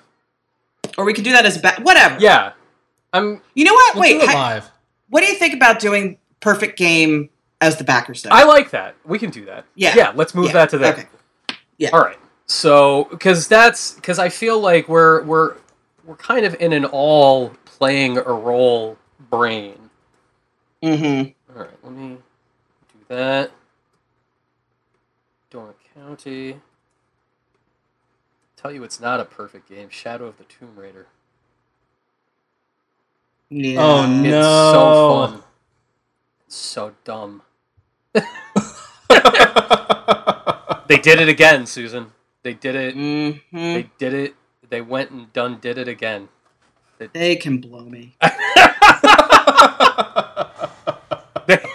Or we can do that as a ba- whatever. yeah, I'm. You know what? We'll Wait. do it hi- live. what do you think about doing perfect game as the backer stuff? I like that. We can do that. Yeah. yeah. Let's move Yeah, that to there. okay. Yeah. All right. So, because that's because I feel like we're we're we're kind of in an all playing a role brain. Mm-hmm. All right, let me do that. Donut County. Tell you it's not a perfect game. Shadow of the Tomb Raider. Yeah. Oh, It's No. so fun. It's so dumb. *laughs* They did it again, Susan. They did it. Mm-hmm. They did it. They went and done did it again. They can blow me. *laughs* *laughs*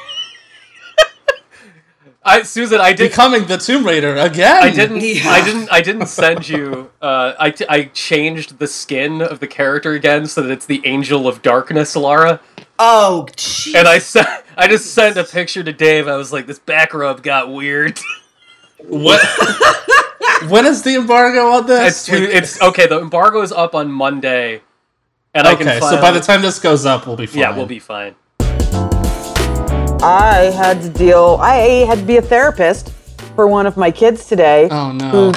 I Susan, I did. Becoming the Tomb Raider again. I didn't. *laughs* Yeah. I didn't. I didn't send you. Uh, I t- I changed the skin of the character again so that it's the Angel of Darkness, Lara. Oh, jeez. And I sent. I just sent a picture to Dave. I was like, this back rub got weird. What? when is the embargo on this? it's too. It's okay. The embargo is up on Monday, and I can. okay. can. So by the time this goes up, we'll be fine. yeah, we'll be fine. I had to deal. I had to be a therapist for one of my kids today. Oh no.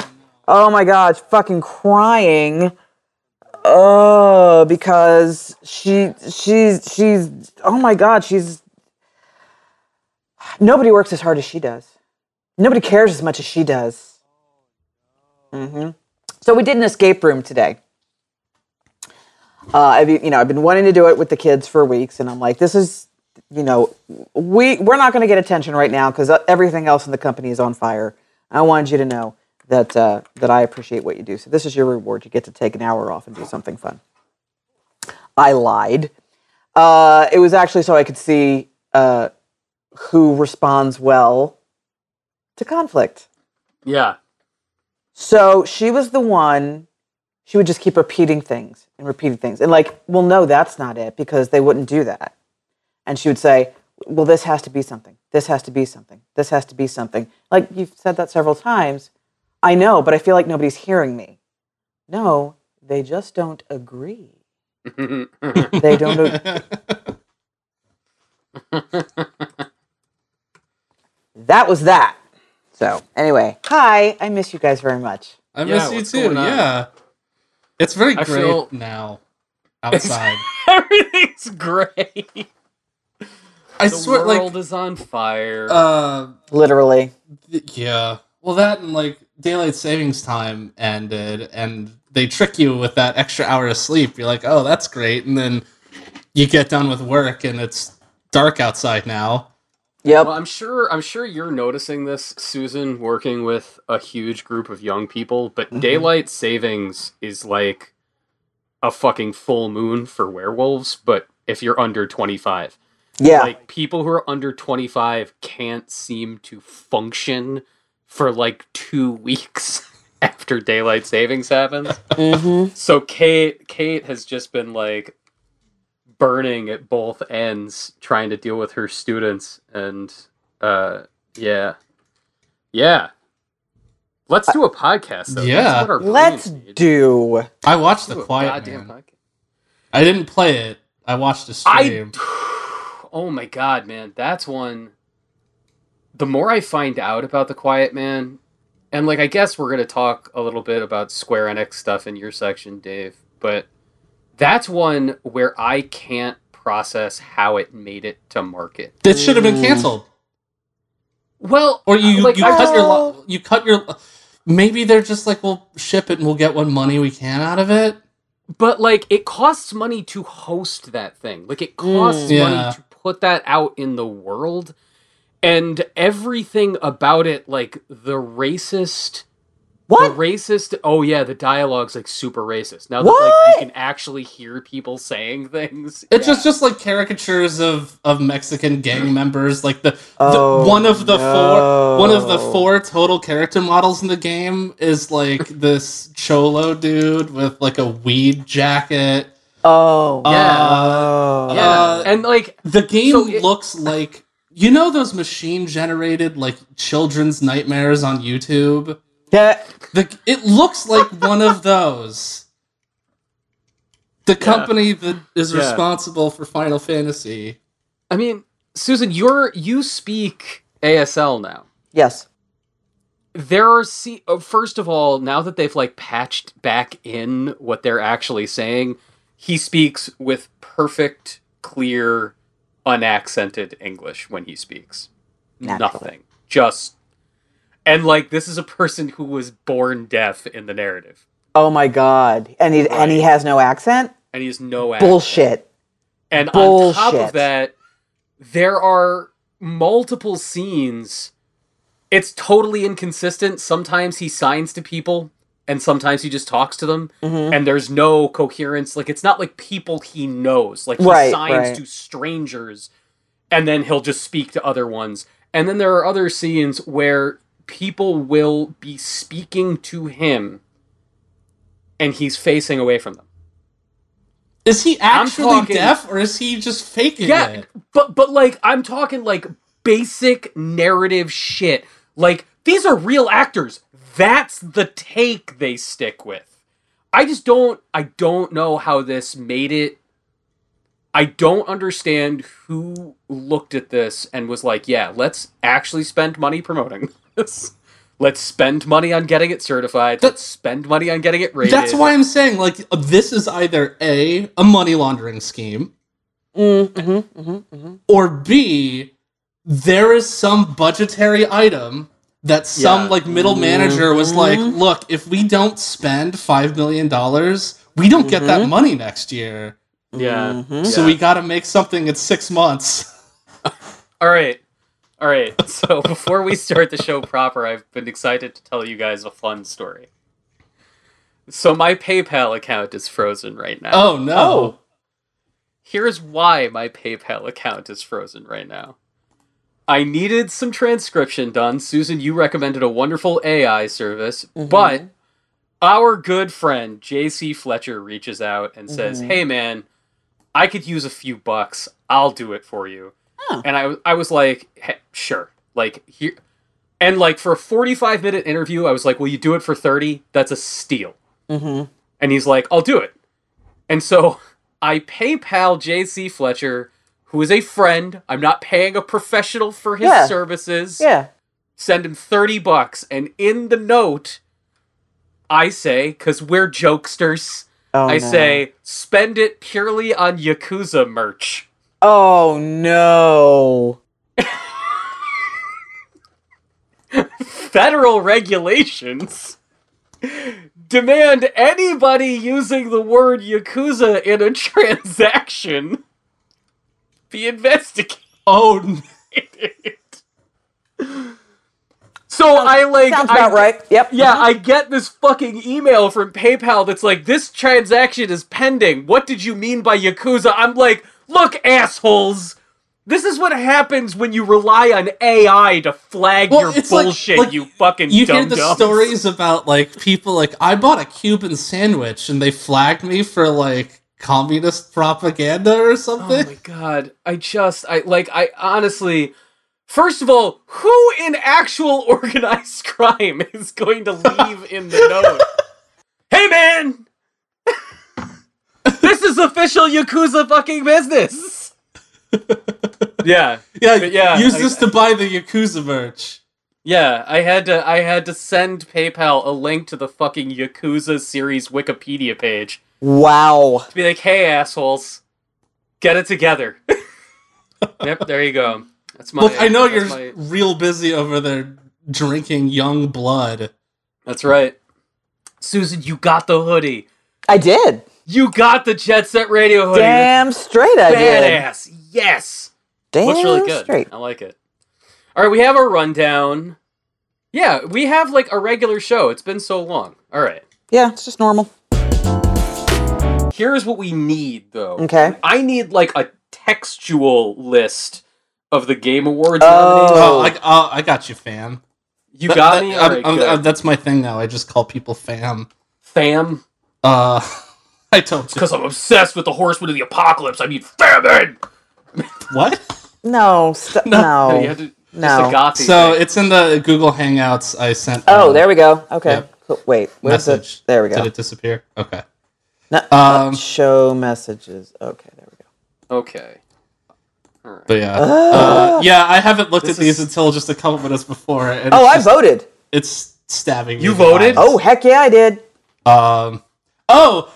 Oh my gosh, fucking crying. Oh, because she she's she's oh my god, she's nobody works as hard as she does. Nobody cares as much as she does. Mm-hmm. So we did an escape room today. Uh, I've you know I've been wanting to do it with the kids for weeks, and I'm like, this is you know we we're not going to get attention right now because everything else in the company is on fire. I wanted you to know that uh, that I appreciate what you do. So this is your reward. You get to take an hour off and do something fun. I lied. Uh, it was actually so I could see uh, who responds well to conflict. Yeah. So she was the one. She would just keep repeating things and repeating things, and like, well, no, that's not it because they wouldn't do that. And she would say, well, this has to be something. This has to be something. This has to be something. Like you've said that several times. I know, but I feel like nobody's hearing me. No, they just don't agree. *laughs* They don't. ag- that was that. So anyway, hi. I miss you guys very much. I Yeah, miss you too. Yeah. It's very I great feel- now. *laughs* Outside. Everything's great. *laughs* I swear like, The swear, world like, is on fire. uh, Literally. yeah. Well, that and like daylight savings time ended, and they trick you with that extra hour of sleep. You're like, oh, that's great, and then you get done with work, and it's dark outside now. Yep. Well, I'm sure. I'm sure you're noticing this, Susan, working with a huge group of young people. But Mm-hmm. daylight savings is like a fucking full moon for werewolves. But if you're under 25, yeah. like people who are under 25 can't seem to function for like two *laughs* weeks after daylight savings happens. mm-hmm. So Kate Kate has just been like burning at both ends trying to deal with her students and uh yeah. Yeah. Let's do a podcast though. Yeah. Let's need. do. I watched Do the Quiet goddamn Man. podcast. I didn't play it. I watched a I stream. Oh my god, man. That's one the more I find out about the Quiet Man and like I guess we're going to talk a little bit about Square Enix stuff in your section, Dave, but that's one where I can't process how it made it to market. This should have been canceled. Well, Or you like, you I cut just- your you cut your. Maybe they're just like, we'll ship it and we'll get what money we can out of it. but like it costs money to host that thing. Like it costs Mm. money to put that out in the world. And everything about it, like the racist what? The racist. Oh yeah, the dialogue's like super racist. Now that like What? you can actually hear people saying *laughs* things. It's just just like caricatures of of Mexican gang mm. members, like the, Oh, the one of the four one of the four total character models in the game is like this *laughs* cholo dude with like a weed jacket Oh. Yeah. Oh. Yeah, Uh, and like The game So it- looks like you know those machine generated like children's nightmares on YouTube. Yeah. The it looks like one of those. The company that is Yeah. responsible for Final Fantasy. I mean, Susan, you're you speak ASL now. Yes. There are see uh, first of all, now that they've like patched back in what they're actually saying, he speaks with perfect, clear, unaccented English when he speaks. Naturally. Nothing. Just and like this is a person who was born deaf in the narrative. Oh my god. And he and he has no accent? And he has no accent. Bullshit. And on top of that, there are multiple scenes. It's totally inconsistent. Sometimes he signs to people, and sometimes he just talks to them, Mhm. and there's no coherence. Like, it's not like people he knows. Like, he Right, signs right. to strangers, and then he'll just speak to other ones. And then there are other scenes where people will be speaking to him, and he's facing away from them. Is he actually talking- deaf or is he just faking Yeah, it? but but like I'm talking like basic narrative shit. Like these are real actors. That's the take they stick with. I just don't I don't know how this made it I don't understand who looked at this and was like, "Yeah, let's actually spend money promoting this. Let's spend money on getting it certified. Let's spend money on getting it rated." That's why I'm saying like this is either a a money laundering scheme Mm-hmm, mm-hmm, mm-hmm. or b there is some budgetary item that some Yeah. like middle manager was like, look, if we don't spend five million dollars, we don't get that money next year. Yeah. Mhm. So we got to make something in six months. *laughs* All right. All right. *laughs* So before we start the show proper, I've been excited to tell you guys a fun story. So my PayPal account is frozen right now. Oh no! Oh. Here's why my PayPal account is frozen right now. I needed some transcription done. Susan, you recommended a wonderful AI service, but our good friend JC Fletcher reaches out and says, "Hey man, I could use a few bucks. I'll do it for you." Oh. And I I was like, hey, "Sure." Like here and like for a 45 minute interview, I was like, "Will you do it for 30?" That's a steal. Mm-hmm. And he's like, I'll do it. And so *laughs* I PayPal JC Fletcher, who is a friend. I'm not paying a professional for his Yeah. services. Yeah. Send him 30 bucks. And in the note, I say, because we're jokesters, Oh, I no. say, spend it purely on Yakuza merch. Oh no. *laughs* Federal regulations demand anybody using the word Yakuza in a *laughs* transaction be investigated. Oh, n- So I like Sounds I- about right. Yep. Yeah, mm-hmm. I get this fucking email from PayPal that's like, this transaction is pending. What did you mean by Yakuza? I'm like, look, assholes. This is what happens when you rely on AI to flag Well, your it's like- bullshit, like, you fucking you hear dum the stories about like people like I bought a Cuban sandwich and they flagged me for like communist propaganda or something. Oh my god. I just I like I honestly First of all, who in actual *laughs* organized crime is going to leave *laughs* in the note? Hey man! *laughs* this is official Yakuza fucking business. yeah. yeah, yeah, use I- this to buy the Yakuza merch. Yeah, I had to I had to send PayPal a link to the fucking Yakuza series Wikipedia page. Wow. To be like, hey assholes, get it together. *laughs* yep, there you go. That's my Look, I know you're my- real busy over there drinking young blood. That's right. Susan, you got the hoodie. I did. You got the Jet Set Radio hoodie. Damn straight I did. Badass. Yes. Damn Looks really good. straight. I like it. All right, we have a rundown. Yeah, we have like a regular show. It's been so long. All right. Yeah, it's just normal. Here's what we need, though. Okay. I need like a textual list of the Game Awards Oh. nominees. Oh, I, oh, I got you, fam. You That- got that- me. I'm- All right, I'm- I'm- that's my thing now. I just call people fam. Fam. Uh, *laughs* I told you. Because I'm obsessed with the horsemen of the apocalypse. I mean, famine. What? No, st- No. no. You had to, No. Just a So thing. it's in the Google Hangouts I sent. Oh, uh, there we go. Okay. Yep. Wait, where's Message. the? There we go. Did it disappear? Okay. No, Um, show messages. Okay, there we go. Okay. But yeah, uh, yeah, I haven't looked at these is- until just a couple minutes before. And Oh, it's I just- voted. It's stabbing. me You in voted? Oh, heck yeah, I did. Um. Oh,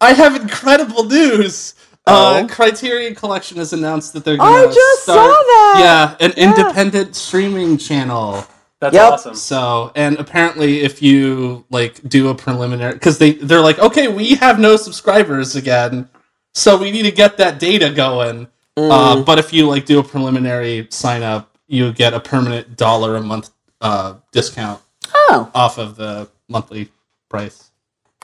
I have incredible news. Uh, Oh? Criterion Collection has announced that they're I going to just start, saw that! Yeah, an independent streaming channel. That's Yep. awesome. So, and apparently, if you like do a preliminary, because they they're like, okay, we have no subscribers again, so we need to get that data going. Uh, but if you like do a preliminary sign up, you get a permanent dollar a month uh, discount Oh, off of the monthly price.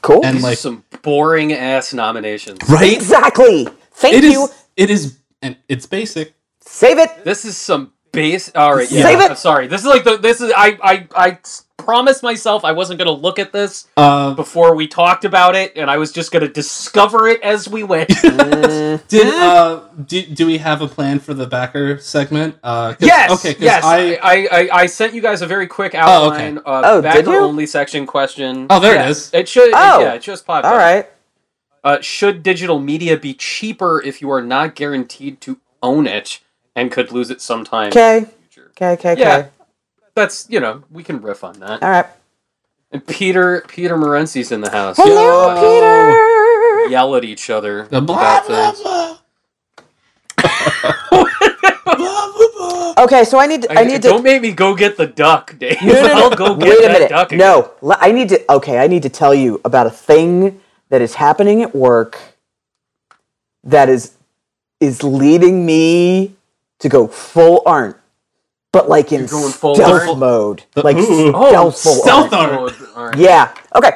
cool. And These like, some boring ass nominations. right? exactly. Thank It you. is. It is, and it's basic. Save it. This is some base. All right, yeah. Save it. I'm sorry. This is like the. This is. I I I promised myself I wasn't gonna look at this Uh, before we talked about it, and I was just gonna discover it as we went. *laughs* did *laughs* uh, do, do we have a plan for the backer segment? Uh, 'cause- yes. Okay. yes. I, I, I. I sent you guys a very quick okay. outline. Uh, Oh, did backer you? only section question. Oh, there it Yeah, is. It should. Oh. Yeah. It just popped. All up. right. Uh, should digital media be cheaper if you are not guaranteed to own it and could lose it sometime Okay. in the future? Okay. Okay. Okay. Yeah. That's you know we can riff on that. All right. And Peter Peter Morency's in the house. Hello, Peter. Yell at each other. The blah about blah blah. *laughs* Okay, so I need to, I need to Don't make me go get the duck, Dave. No, no, no. I'll go get Wait a that minute. duck. again. No, I need to. Okay, I need to tell you about a thing that is happening at work that is is leading me to go full Arnt, but like in full stealth Arnt? mode, The- like ooh. Oh, stealthful stealth Arnt. Arnt. Oh, all right. Yeah. Okay.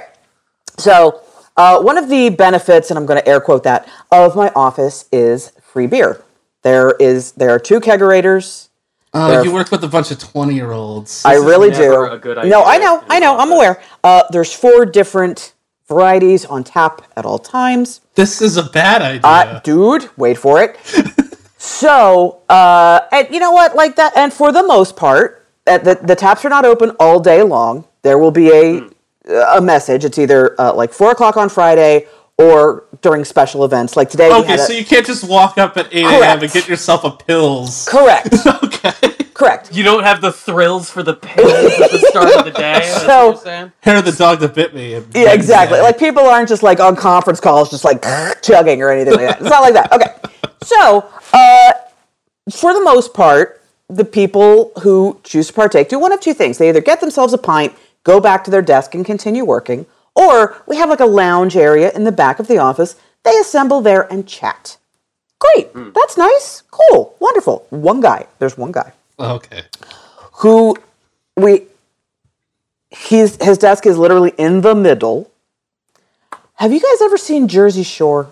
So uh, one of the benefits, and I'm going to air quote that, of my office is free beer. There is there are two kegerators. Uh, There- you work with a bunch of twenty-year-olds. I is really never do. a good no, I know, I know, an I'm aware. Uh, there's four different varieties on tap at all times. This is a bad idea. Uh, dude, wait for it. *laughs* so, uh, and you know what, like that, and for the most part, uh, the the taps are not open all day long. There will be a a message. It's either uh, like four o'clock on Friday or during special events. Like today, we okay, had a- so you can't just walk up at eight a.m. And get yourself a pills. correct, *laughs* okay. correct. You don't have the thrills for the pills at the start of the day. That's So- what you're saying. Hair of the dog that bit me. Yeah, exactly. Like people aren't just like on conference calls, just like *sniffs* chugging or anything like that. It's not like that. Okay. So, uh, for the most part, the people who choose to partake do one of two things. They either get themselves a pint, go back to their desk and continue working, or we have like a lounge area in the back of the office. They assemble there and chat. Great. That's nice. Cool. Wonderful. One guy. There's one guy Okay. who we he's his desk is literally in the middle. Have you guys ever seen Jersey Shore?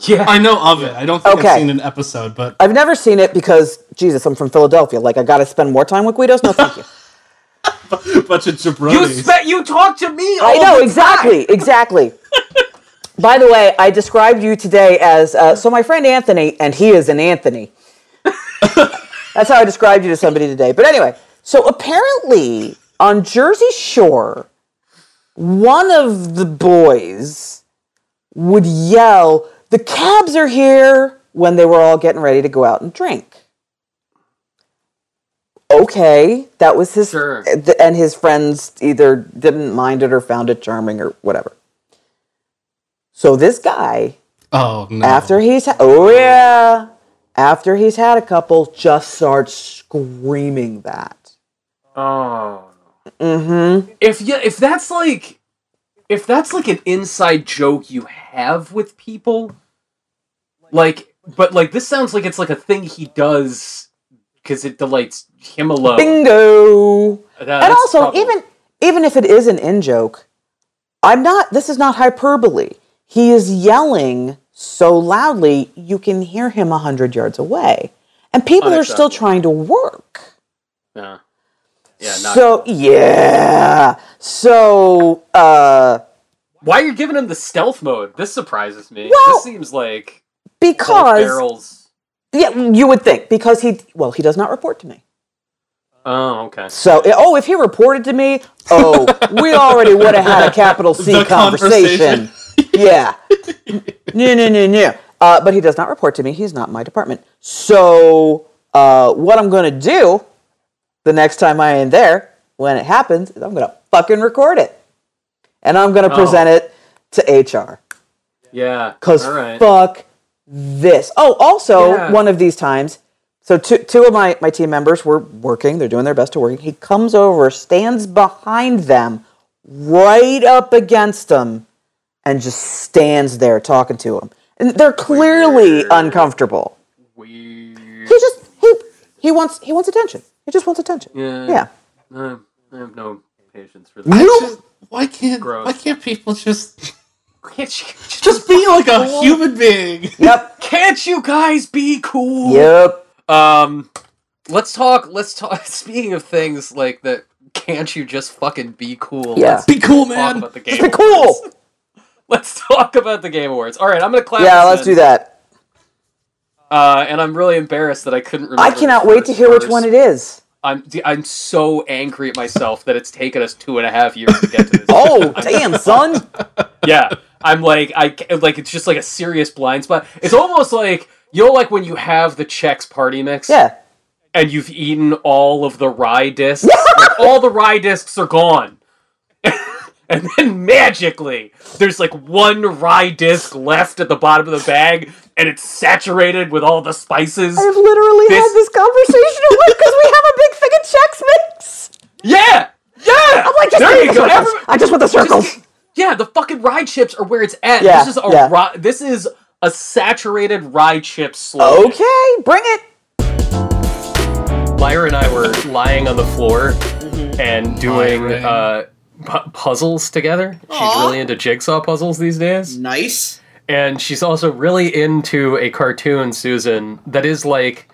Yeah. I know of it. I don't think Okay. I've seen an episode, but I've never seen it because Jesus, I'm from Philadelphia. Like I got to spend more time with Guidos. No, thank you. a *laughs* bunch of You jabronis. spe- you talk to me. I know the exactly, exactly. By the way, I described you today as uh, so my friend Anthony, and he is an Anthony. *laughs* That's how I described you to somebody today. But anyway, so apparently on Jersey Shore, one of the boys would yell, "The cabs are here!" when they were all getting ready to go out and drink. Okay, that was his, Sure. and his friends either didn't mind it or found it charming or whatever. So this guy oh no. after he's ha- oh yeah after he's had a couple just starts screaming that Oh. mm-hmm If you if that's like if that's like an inside joke you have with people, like but like this sounds like it's like a thing he does because it delights him alone. bingo! And also probably- even even if it is an in joke i'm not this is not hyperbole. He is yelling so loudly you can hear him a hundred yards away. And people are still trying to work. Yeah, yeah, not so yeah. So uh Why are you giving him the stealth mode? This surprises me. Well, this seems like because yeah, you would think because he well he does not report to me. Oh, okay. So oh, if he reported to me, oh, *laughs* we already would have had a capital C The conversation. yeah, no, no, no, no. Uh, but he does not report to me. He's not in my department. So uh, what I'm going to do the next time I am there, when it happens, is I'm going to fucking record it, and I'm going to Oh. present it to HR. Yeah. Cause all right. fuck this. Oh, also Yeah. one of these times. So two two of my my team members were working. They're doing their best to work. He comes over, stands behind them, right up against them, and just stands there talking to them. And they're clearly uncomfortable. Weird. He just he he wants he wants attention. He just wants attention. Yeah. Yeah. Uh, I have no patience for I that. just- why can't Gross. why can't people just Can't you, *laughs* just be like a human being? Yep. can't you guys be cool? Yep. Um, let's talk. Let's talk. *laughs* Speaking of things like that, can't you just fucking be cool? Yeah. Let's Be cool, talk man. about the game. Be cool. *laughs* Let's talk about the game awards. All right, I'm gonna clap. Yeah, this let's in. do that. Uh, and I'm really embarrassed that I couldn't remember. I cannot wait to first hear which one it is. I'm I'm so angry at myself that it's taken us two and a half years to get to this. Oh, damn, son. yeah, I'm like I like it's just like a serious blind spot. It's almost like you know, like when you have the Chex Party Mix, Yeah. and you've eaten all of the rye discs. *laughs* like, all the rye discs are gone. *laughs* and then magically, there's like one rye disc left at the bottom of the bag, and it's saturated with all the spices. I've literally This- had this conversation at because we have a big thing of Chex Mix. Yeah! Yeah! I'm like, just there you go. circles. Every- I just want the circles. just- yeah, the fucking rye chips are where it's at. Yeah, this is a yeah. rye, this is a saturated rye chip slogan. okay, bring it. Lyra and I were lying on the floor and doing uh, pu- puzzles together. She's really into jigsaw puzzles these days. Nice. And she's also really into a cartoon, Susan, that is like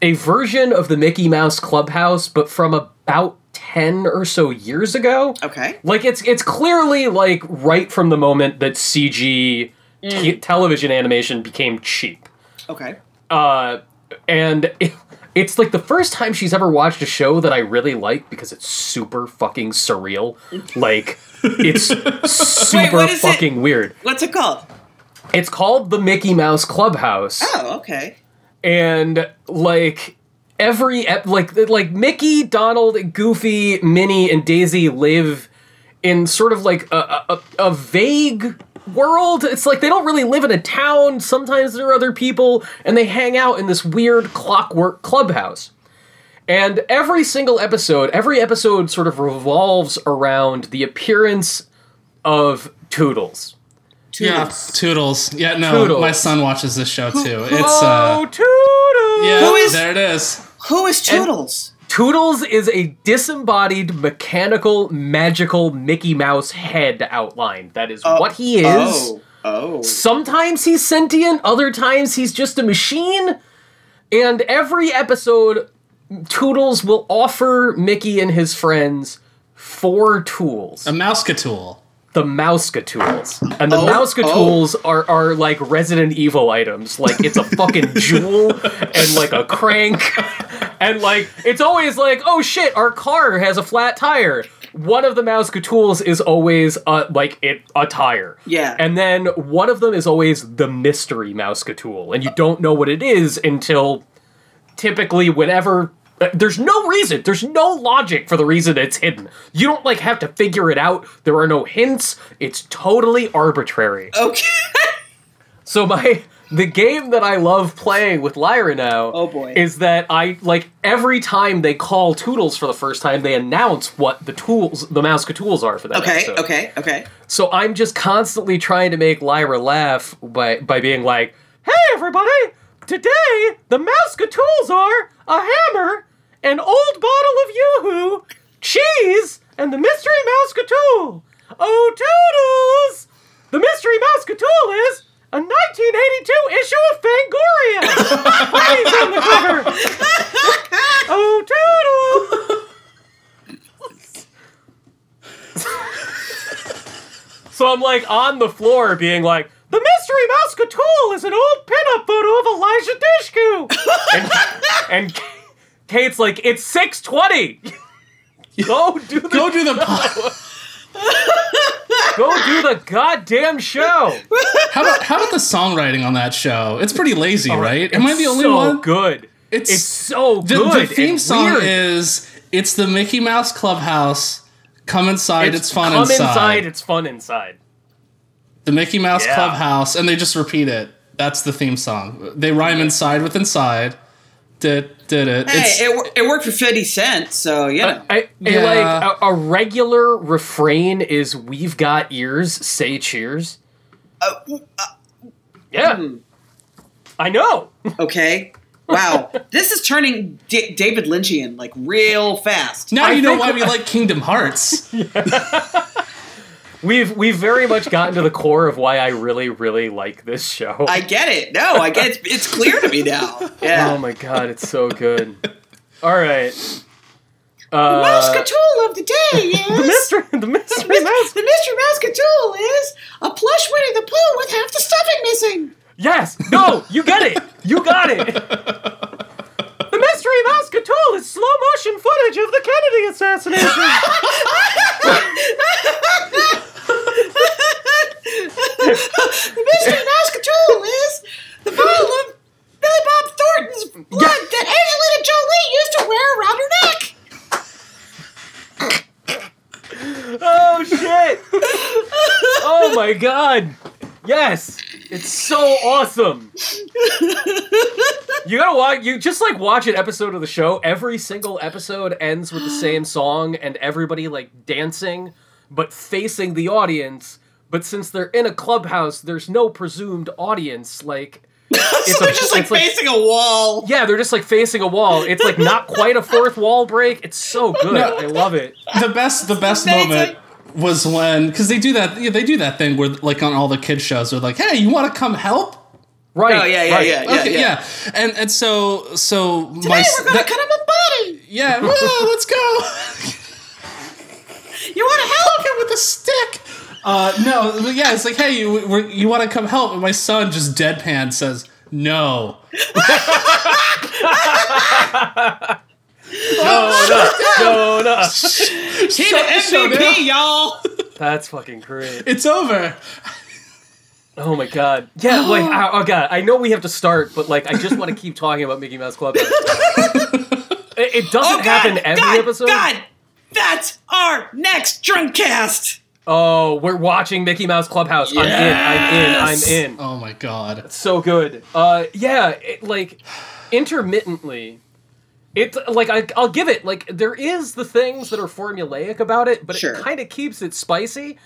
a version of the Mickey Mouse Clubhouse, but from about 10 or so years ago. Okay. Like it's it's clearly like right from the moment that CG te- television animation became cheap. Okay. Uh, and it, it's like the first time she's ever watched a show that I really like because it's super fucking surreal. Like it's *laughs* super what is it? fucking weird. What's it called? It's called the Mickey Mouse Clubhouse, Oh, okay. and like every ep- like like Mickey, Donald, Goofy, Minnie, and Daisy live in sort of like a, a, a vague world. It's like they don't really live in a town. Sometimes there are other people, and they hang out in this weird clockwork clubhouse. And every single episode, every episode sort of revolves around the appearance of Toodles. Yeah, Toodles. Toodles. Yeah, no, Toodles. my son watches this show too. It's oh, uh, Toodles! yeah, Who is- there it is. Who is Toodles? Toodles is a disembodied, mechanical, magical Mickey Mouse head outline. That is oh, what he is. Oh. Oh. Sometimes he's sentient, other times he's just a machine. And every episode, Toodles will offer Mickey and his friends four tools. A Mouseketool. The Mouseketools. And the Oh, Mouska oh. tools are, are like Resident Evil items. Like it's a fucking *laughs* jewel and like a crank. And like it's always like, oh shit, our car has a flat tire. One of the Mouseketools is always uh, like it a tire. Yeah. And then one of them is always the mystery Mouseketool. And you don't know what it is until typically whenever there's no reason there's no logic for the reason it's hidden you don't like have to figure it out there are no hints it's totally arbitrary Okay. *laughs* so my the game that i love playing with lyra now Oh, boy. is that i like every time they call toodles for the first time they announce what the tools the Mouseketools are for that Okay. episode. Okay. Okay. So I'm just constantly trying to make Lyra laugh by by being like, "Hey everybody, today the Mouseketools are a hammer, an old bottle of Yoo-hoo, cheese, and the mystery Mouseketool. Oh toodles! The mystery Mouseketool is a 1982 issue of Fangoria. Please on the cover. Oh toodles! So I'm like on the floor being like, the mystery mouse Cthulhu is an old pinup photo of Elijah Dishku. and, and Kate's like, it's 620. *laughs* Go do the Go do the. po- go do the goddamn show. how about how about the songwriting on that show? It's pretty lazy, right? Am I It's the only so one? good. It's, It's so the, good. the theme song weird. is it's the Mickey Mouse Clubhouse. Come inside, it's, fun inside. come inside. It's fun inside. The Mickey Mouse Yeah. Clubhouse, and they just repeat it. That's the theme song. They rhyme inside with inside. Did did it? Hey, it, it worked for 50 Cent, so, you know. I, I- Yeah. like a, a regular refrain is "We've got ears, say cheers." Uh, yeah, hmm. I know. okay. Wow. *laughs* this is turning D- David Lynchian, like, real fast. now I you know think- why we *laughs* like Kingdom Hearts. We've we've very much gotten to the core of why I really really like this show. I get it. No, I get it. It's clear to me now. *laughs* Yeah. oh my god, it's so good. All right. Mouse Uh, Cthulhu of the day *laughs* is... the mystery, the mystery Mis- mouse. the Mystery Mouse is a plush Winnie the Pooh with half the stuffing missing. Yes, no, you get it. You got it. The mystery Mouseketool is slow motion footage of the Kennedy assassination. *laughs* The Mystery Mouseketool is the vial of Billy Bob Thornton's blood that Angelina Jolie used to wear around her neck. Oh shit! Oh my god! Yes, it's so awesome. You gotta watch. You just like watch an episode of the show. Every single episode ends with the same song and everybody like dancing, but facing the audience. But since they're in a clubhouse, there's no presumed audience. Like *laughs* it's so they're just like it's like- facing a wall. yeah, they're just like facing a wall. It's like not quite a fourth wall break. It's so good. No. I love it. the best the best Amazing. moment was when because they do that yeah, they do that thing where like on all the kids shows they're like hey you want to come help Right. Oh, yeah, yeah, right. yeah, yeah. okay yeah, and and so so my Today we're gonna that- cut him a body. yeah well, let's go *laughs* You want to help? Him with a stick uh no but yeah it's like hey you you want to come help and my son just deadpan says no *laughs* No, no. He's Shut the the MVP, down. y'all. That's fucking great. it's over Oh my god. Yeah, *gasps* like oh, oh god, I know we have to start, but like I just want to keep talking about Mickey Mouse Club. *laughs* it, it doesn't Oh, God, happen every God, episode. God, that's our next drunk cast. Oh, we're watching Mickey Mouse Clubhouse. I'm in. I'm in. I'm in. oh my god So good. Uh, yeah, it, like intermittently. It's like I, I'll give it like there is the things that are formulaic about it, but Sure. it kind of keeps it spicy.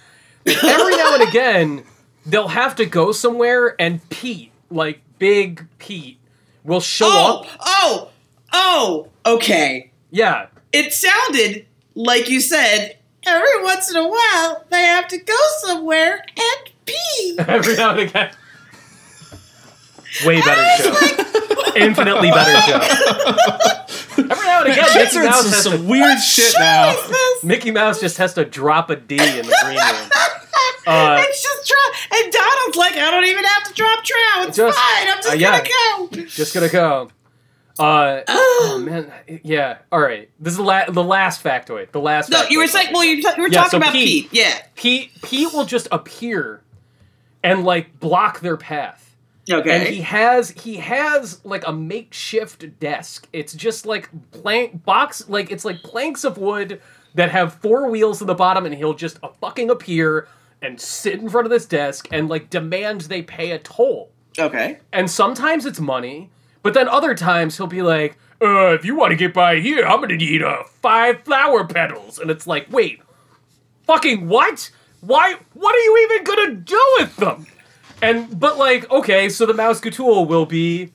Every now and again, they'll have to go somewhere, and Pete, like Big Pete, will show Oh, up. oh, oh. Okay. Yeah, It sounded like you said. Every once in a while, they have to go somewhere and pee. *laughs* every now and again. Way better show. *laughs* Infinitely better *laughs* show. Every now and again, Mickey Mouse, has some to, weird shit now Mickey Mouse just has to drop a D in the green room. Uh, it's just drop. And Donald's like, I don't even have to drop trow. It's Just- fine. I'm just uh, yeah. gonna go. just gonna go. Uh, *gasps* oh man, yeah. All right, this is the, la- the last factoid. The last. No, you were saying. Well, you, you were Yeah, talking so about Pete. Pete. Yeah. Pete. Pete will just appear, and like block their path. Okay. And he has he has like a makeshift desk. It's just like plank box like it's like planks of wood that have four wheels in the bottom, and he'll just uh, fucking appear and sit in front of this desk and like demand they pay a toll. okay. And sometimes it's money, but then other times he'll be like, uh, if you want to get by here, I'm gonna need uh five flower petals. And it's like, wait, fucking what? Why what are you even gonna do with them? And but like, okay, so the Mouseketool will be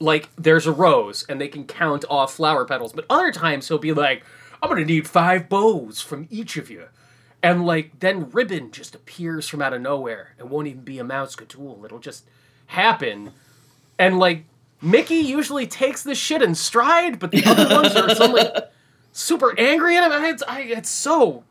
like there's a rose and they can count off flower petals, but other times he'll be like, I'm gonna need five bows from each of you. And like then ribbon just appears from out of nowhere. It won't even be a Mouseketool. It'll just happen. And like Mickey usually takes this shit in stride, but the other ones are some like super angry at him. I- It's, I, it's so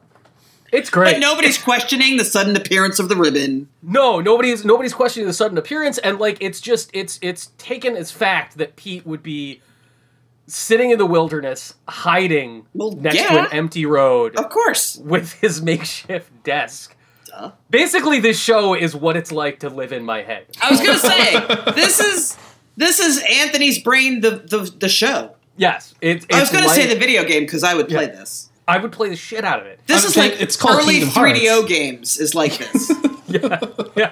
It's great. But nobody's questioning the sudden appearance of the ribbon. No, nobody's nobody's questioning the sudden appearance, and like it's just it's it's taken as fact that Pete would be sitting in the wilderness, hiding Well, next to an empty road Of course. with his makeshift desk. Duh. Basically, this show is what it's like to live in my head. I was gonna say this is this is Anthony's brain the the, the show. Yes, it, it's I was gonna like, say the video game because I would play Yeah. this. I would play the shit out of it. This I is mean, like it's called early 3DO games is like this. *laughs* yeah, yeah.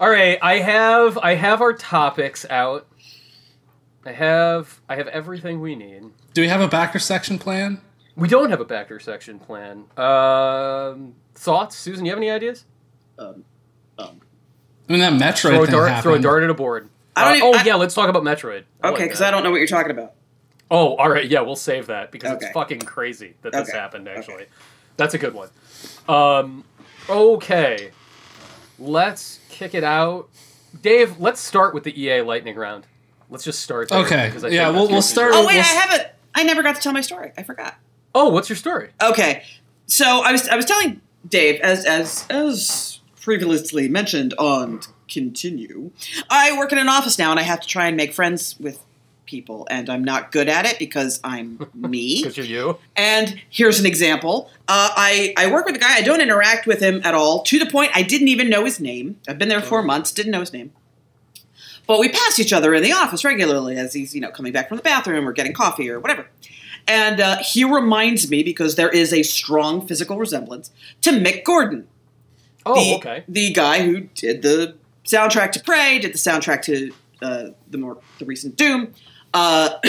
All right, I have I have our topics out. I have I have everything we need. Do we have a backer section plan? We don't have a backer section plan. Um, thoughts, Susan? You have any ideas? um, um, I mean, that Metroid Throw a dart, happened. throw a dart at a board. I don't Uh, even- oh I- yeah, let's talk about Metroid. Okay, because. I don't know what you're talking about. Oh, all right. Yeah, we'll save that because Okay. it's fucking crazy that this Okay. happened. Actually, that's a good one. Um, okay, let's kick it out. Dave, let's start with the EA lightning round. Let's just start. There Okay. because I Yeah, we'll- we'll start- Oh wait, we'll I s- haven't. I never got to tell my story. I forgot. Oh, what's your story? Okay, so I was I was telling Dave as as as previously mentioned on continue. I work in an office now, and I have to try and make friends with people, and I'm not good at it because I'm *laughs* me. Because you're you. And here's an example. Uh, I, I work with a guy. I don't interact with him at all, to the point I didn't even know his name. I've been there four months, didn't know his name. But we pass each other in the office regularly as he's, you know, coming back from the bathroom or getting coffee or whatever. And uh, he reminds me, because there is a strong physical resemblance, to Mick Gordon. Oh, the, okay. The guy who did the soundtrack to Prey, did the soundtrack to uh, the more the recent Doom. Uh, *clears throat*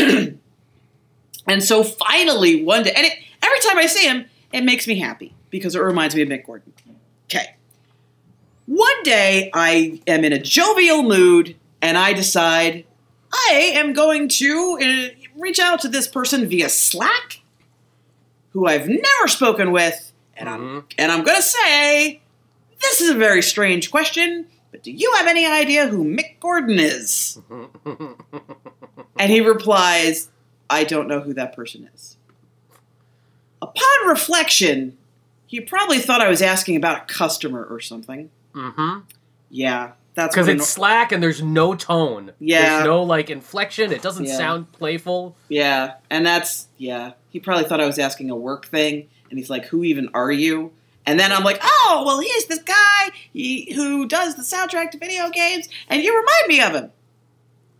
and so finally one day, and it, every time I see him, it makes me happy because it reminds me of Mick Gordon. Okay. One day I am in a jovial mood and I decide I am going to uh, reach out to this person via Slack, who I've never spoken with, and I'm Mhm. and I'm gonna say this is a very strange question, but do you have any idea who Mick Gordon is? And he replies, I don't know who that person is. Upon reflection, he probably thought I was asking about a customer or something. Mm-hmm. Yeah, that's Because it's it- slack and there's no tone. Yeah. There's no like inflection. It doesn't Yeah. sound playful. yeah, and that's yeah. He probably thought I was asking a work thing, and he's like, "Who even are you?" And then I'm like, "Oh, well, he's this guy he, who does the soundtrack to video games, and you remind me of him."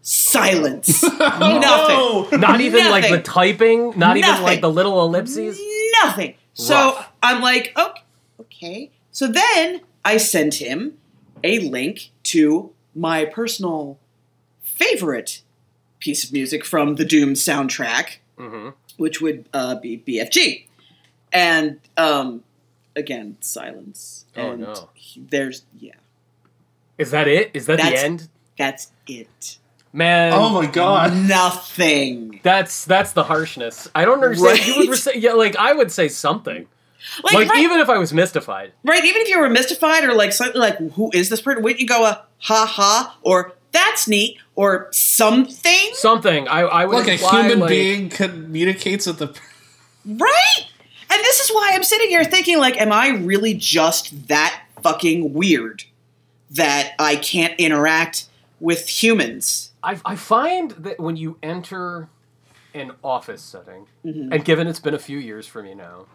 Silence. *laughs* Nothing. Not even like the typing. Not even like the little ellipses. Nothing. So Rough. I'm like, okay, okay. So then I sent him a link to my personal favorite piece of music from the Doom soundtrack, Mm-hmm. which would uh, be BFG. And um, again, silence. Oh, and no. he- there's yeah, Is that it? Is that That's- the end? that's it. Man. Oh my god. Nothing. That's that's the harshness. I don't understand. You would Right? say, yeah, like I would say something. Like, Like, right, even if I was mystified. right, even if you were mystified or like something like, who is this person? Wouldn't you go a ha ha or that's neat or something? Something. I I would Like a human like- being communicates with the. Right? And this is why I'm sitting here thinking, like, am I really just that fucking weird that I can't interact with humans? I, I find that when you enter an office setting, Mm-hmm. and given it's been a few years for me now,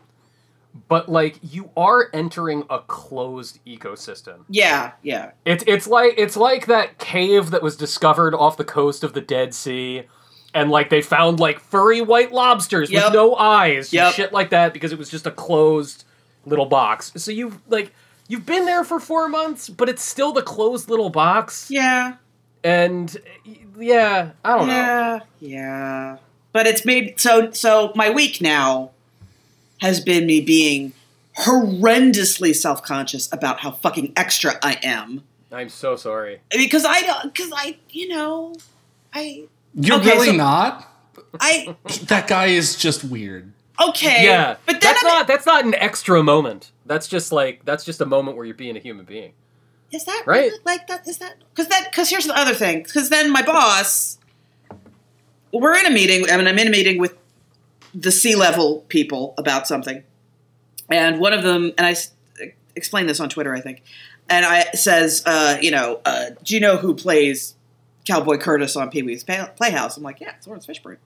but like you are entering a closed ecosystem. Yeah, yeah. It's it's like it's like that cave that was discovered off the coast of the Dead Sea, and like they found like furry white lobsters Yep. with no eyes, Yep. shit like that, because it was just a closed little box. So you've like you've been there for four months, but it's still the closed little box, Yeah, and yeah, I don't know. yeah, yeah. But it's made so so my week now has been me being horrendously self-conscious about how fucking extra I am. I'm so sorry. Because I don't because I you know I You're Okay, really so- not. I That guy is just weird. okay. Yeah, But then that's I'm- not that's not an extra moment. That's just like that's just a moment where you're being a human being. Is that Right. really like that? Is that because that? Because here's the other thing. Because then my boss, we're in a meeting. I mean, I'm in a meeting with the C level people about something, and one of them, and I s- explained this on Twitter, I think, and I says, uh, you know, uh, do you know who plays Cowboy Curtis on Pee Wee's Playhouse? I'm like, yeah, it's Laurence Fishburne.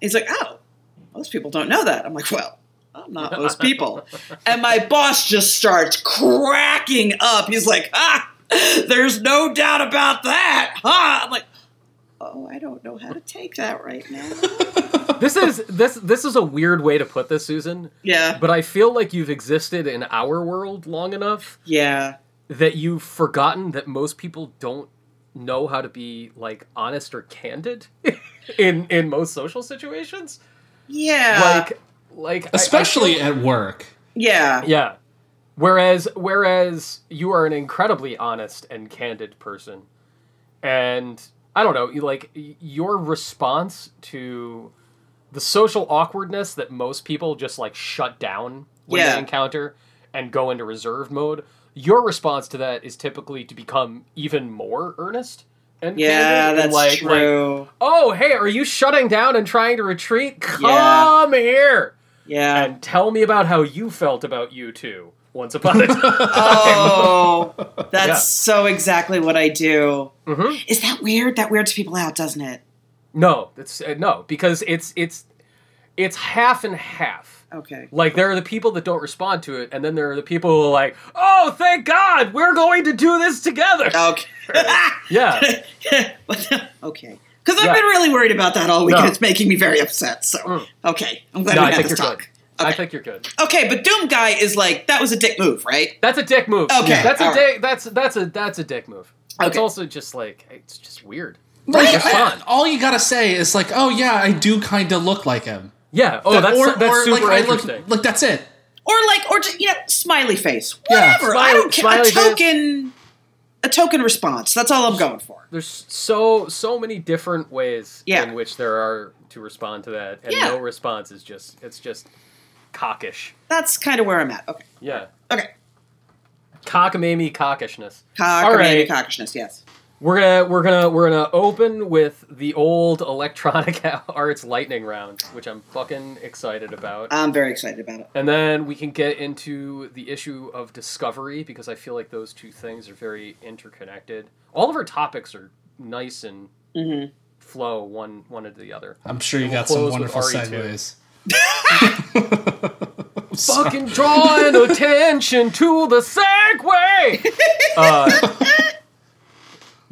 He's like, oh, most people don't know that. I'm like, well, I'm not most *laughs* people. and my boss just starts cracking up. He's like, ah, there's no doubt about that, huh? I'm like, oh, I don't know how to take that right now. *laughs* This is this this is a weird way to put this, Susan. Yeah, But I feel like you've existed in our world long enough yeah, that you've forgotten that most people don't know how to be like honest or candid *laughs* in in most social situations. yeah, Like like I- I Especially feel- at work. yeah, yeah. Whereas whereas you are an incredibly honest and candid person, and I don't know, you like your response to the social awkwardness that most people just like shut down when Yeah. they encounter and go into reserve mode. Your response to that is typically to become even more earnest and yeah. That's like, like, true. oh hey, are you shutting down and trying to retreat? Come Yeah. here yeah. and tell me about how you felt about you two once upon a *laughs* time. Oh, that's Yeah. so exactly what I do. Mhm. Is that weird? That weirds people out, doesn't it? No, it's uh, no because it's it's it's half and half. Okay. Like there are the people that don't respond to it, and then there are the people who are like, "Oh, thank God, we're going to do this together." *laughs* Okay. *laughs* Yeah, *laughs* okay. Because I've Yeah. been really worried about that all week, No. and it's making me very upset. So, Mm. okay, I'm glad no, we I had think this you're talk. good. I think you're good. Okay, but Doom Guy is like that was a dick move, right? That's a dick move. Okay, that's a all dick. That's that's a that's a dick move. It's Okay. also just like it's just weird. Like, I- fun. all you gotta say is like, oh yeah, I do kind of look like him. Yeah. Oh, That- that's or, that's or, super like, I look, interesting. like that's it. Or like, or just, you know, smiley face, Yeah, whatever. I don't care. smiley A face. token, a token response. That's all I'm going for. There's so so many different ways Yeah. in which there are to respond to that, and Yeah. no response is just it's just cockish. That's kind of where I'm at. Okay. Yeah, Okay. cockamamie cockishness. Cock All or right. cockishness, yes. We're gonna we're gonna we're gonna open with the old Electronic *laughs* Arts lightning round, which I'm fucking excited about. I'm very excited about it. And then we can get into the issue of discovery because I feel like those two things are very interconnected. All of our topics are nice and hmm flow one one into the other. I'm sure you We'll got some close wonderful RE2. segues. *laughs* *laughs* Fucking drawing attention to the segue. Uh,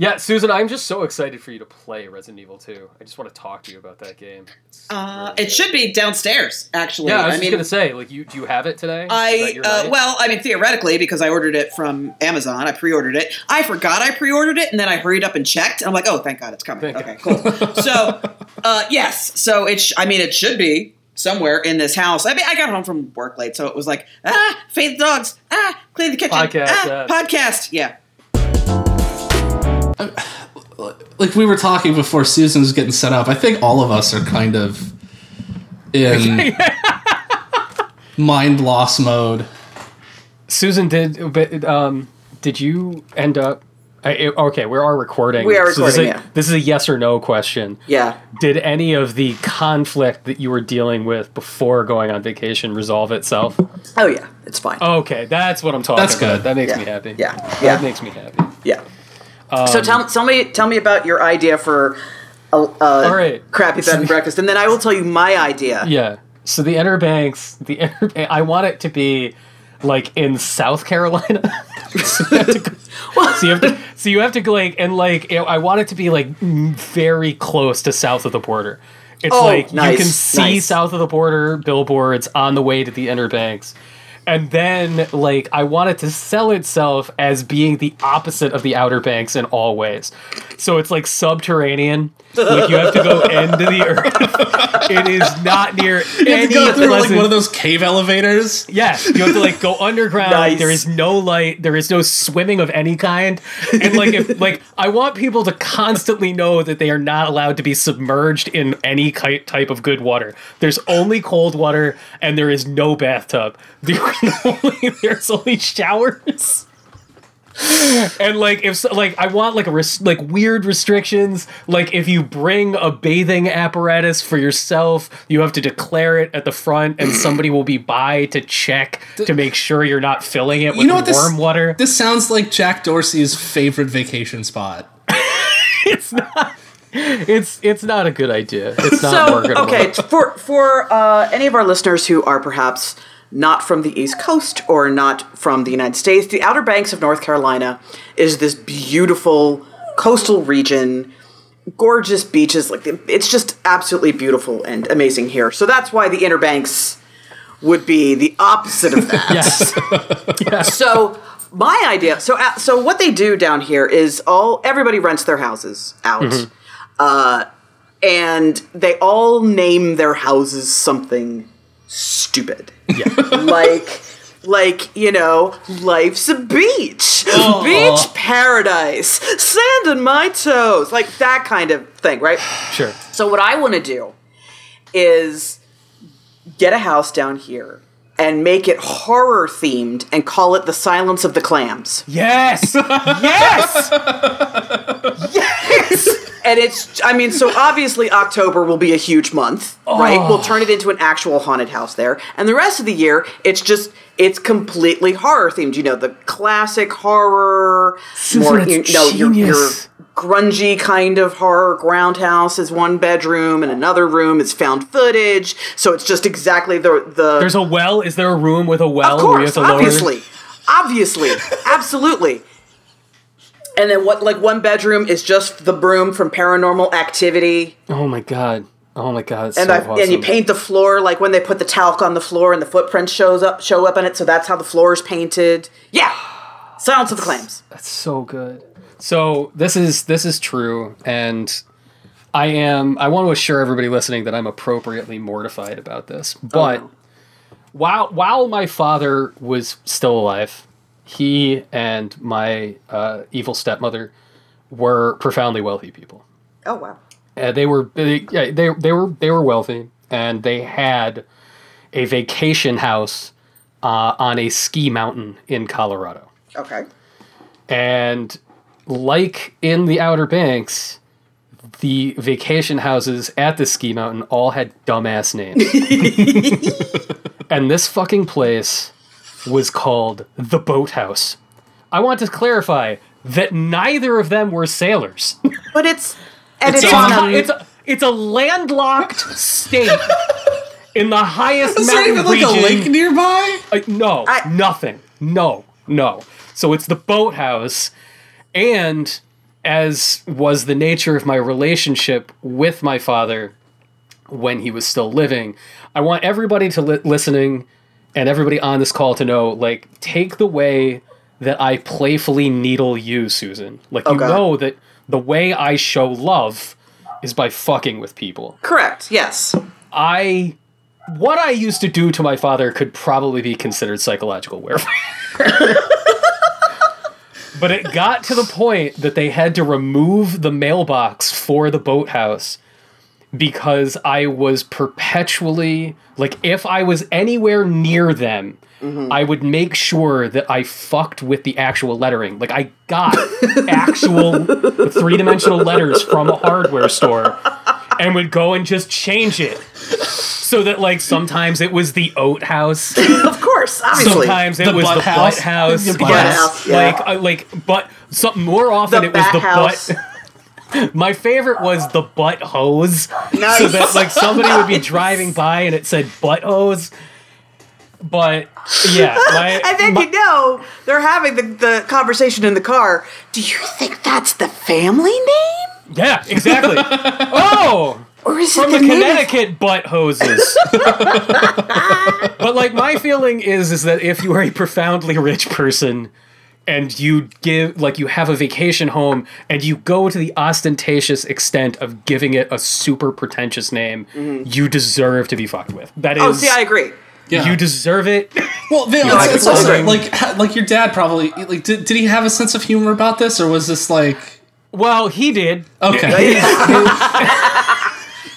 yeah, Susan, I'm just so excited for you to play Resident Evil 2. I just want to talk to you about that game. It's Uh, really it should be downstairs, actually. Yeah, I was I just mean, gonna say, like, you do you have it today? I uh, well, I mean theoretically because I ordered it from Amazon. I pre-ordered it. I forgot I pre-ordered it, and then I hurried up and checked. And I'm like, oh, thank God, it's coming. Thank okay, cool. *laughs* so, uh, yes, so it. Sh- I mean, it should be somewhere in this house. I mean, I got home from work late, so it was like, ah, feed the dogs, ah, clean the kitchen, Podcast, ah, podcast, yeah. Like we were talking before Susan was getting set up. I think all of us are kind of in *laughs* mind loss mode. Susan did, but um, did you end up? I, it- okay, we are recording. We are So this, is recording, a, yeah. this is a yes or no question. Yeah. Did any of the conflict that you were dealing with before going on vacation resolve itself? Oh yeah, it's fine. Okay, that's what I'm talking That's about. good. That makes Yeah. me happy. Yeah. That Yeah. makes me happy. Yeah. Um, so tell, tell me tell me about your idea for a, a right. crappy bed and breakfast, and then I will tell you my idea. Yeah. So the Inner Banks, the Inner, I want it to be like in South Carolina. *laughs* so, you have to, go- so you have to, so you have to go like and like you know, I want it to be like very close to south of the border. It's Oh, like you can see nice. south of the border billboards on the way to the Inner Banks. And then, like, I want it to sell itself as being the opposite of the Outer Banks in all ways. So it's like subterranean. Like you have to go into the earth. *laughs* it is not near You have any to go through like one of those cave elevators. Yes, you have to like go underground. Nice. There is no light. There is no swimming of any kind. And like, if like, I want people to constantly know that they are not allowed to be submerged in any type of good water. There's only cold water, and there is no bathtub. *laughs* There *laughs* only, there's only showers. *laughs* and like if so- like I want like a res- like weird restrictions. Like if you bring a bathing apparatus for yourself, you have to declare it at the front, and *clears throat* somebody will be by to check to make sure you're not filling it with You know what this warm water. This sounds like Jack Dorsey's favorite vacation spot. *laughs* it's not. It's it's not a good idea. It's not so marketable. okay for for uh, any of our listeners who are perhaps not from the east coast or not from the united states. The outer banks of north carolina is this beautiful coastal region gorgeous beaches like it's just absolutely beautiful and amazing here. So that's why the inner banks would be the opposite of that. Yes. *laughs* so my idea so uh, so what they do down here is all everybody rents their houses out. Uh, and they all name their houses something stupid. Yeah. *laughs* like like you know life's a beach. Oh. Beach oh. paradise. Sand in my toes. Like that kind of thing right? *sighs* Sure. so what I want to do is get a house down here and make it horror themed and call it the Silence of the Clams. Yes. *laughs* yes. Yes! And it's I mean so obviously October will be a huge month, oh. right? We'll turn it into an actual haunted house there. And the rest of the year it's just it's completely horror themed. You know, the classic horror more that's you know your, your genius. Grungy kind of horror ground house is one bedroom and another room is found footage. So it's just exactly the the There's a well. Is there a room with a well Of where you have course, obviously, obviously, absolutely. And then what? Like one bedroom is just the broom from Paranormal Activity, Oh my god. Oh my god. And so I, awesome. and you paint the floor like when they put the talc on the floor and the footprints shows up show up in it. So that's how the floor is painted. Yeah, Silence of the Clams. That's so good. So this is this is true, and I am. I want to assure everybody listening that I'm appropriately mortified about this. But no. while while my father was still alive, he and my uh, evil stepmother were profoundly wealthy people. Oh wow. Uh, they were they, yeah, they they were they were wealthy, and they had a vacation house uh, on a ski mountain in Colorado. Okay. And like in the Outer Banks, the vacation houses at the ski mountain all had dumbass names. *laughs* and this fucking place was called the Boathouse. I want to clarify that neither of them were sailors. But it's and It's it's, a- on it's, a, it's, a, it's a landlocked state in the highest Is there mountain even like a lake nearby? Uh, no, I- nothing. No, no. So it's the boathouse, and as was the nature of my relationship with my father when he was still living, I want everybody to li- listening and everybody on this call to know, like, take the way that I playfully needle you, Susan. Like, you Okay. know that the way I show love is by fucking with people. correct. Yes. I what I used to do to my father could probably be considered psychological warfare. *laughs* but it got to the point that they had to remove the mailbox for the boathouse because I was perpetually like if I was anywhere near them mm-hmm. I would make sure that I fucked with the actual lettering. Like I got actual three-dimensional letters from a hardware store and would go and just change it so that like sometimes it was the oat house *laughs* Of course. Obviously. sometimes it The was butt the house. butt house The butt yes house, yeah. like uh, like but something more often The it was the house. butt *laughs* my favorite was the butt hose Nice. so that like somebody would be driving by and it said butt hose but yeah *laughs* my, And then my- you know they're having the, the conversation in the car. Do you think that's the family name? yeah exactly oh Or is from it the the name of- Connecticut butt hoses. but like my feeling is is that if you are a profoundly rich person and you give like you have a vacation home and you go to the ostentatious extent of giving it a super pretentious name, mm-hmm. you deserve to be fucked with. That oh, is Oh, see, I agree. Yeah. you deserve it. Well, Vin, I it's, it's also agree. like like your dad probably like did, did he have a sense of humor about this or was this like well, he did. okay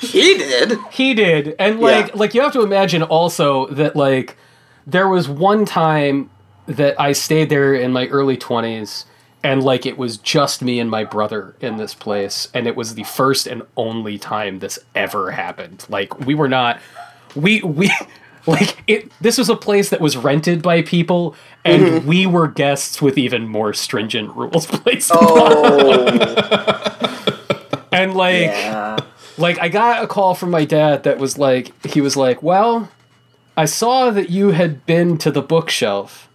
He did. He did. And like Yeah. like you have to imagine also that like there was one time that I stayed there in my early 20s and like it was just me and my brother in this place and it was the first and only time this ever happened like we were not we we *laughs* like it this was a place that was rented by people and Mm-hmm. we were guests with even more stringent rules *laughs* placed Oh, *laughs* and like yeah. Like I got a call from my dad that was like he was like, "Well, I saw that you had been to the bookshelf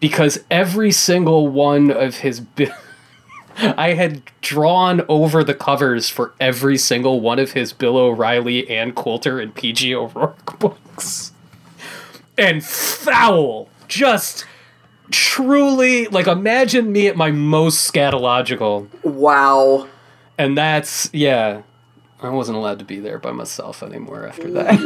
because every single one of his bi- *laughs* I had drawn over the covers for every single one of his Bill O'Reilly, Ann Coulter, and PJ O'Rourke books. And foul, just truly like imagine me at my most scatological Wow. and that's yeah. I wasn't allowed to be there by myself anymore after that.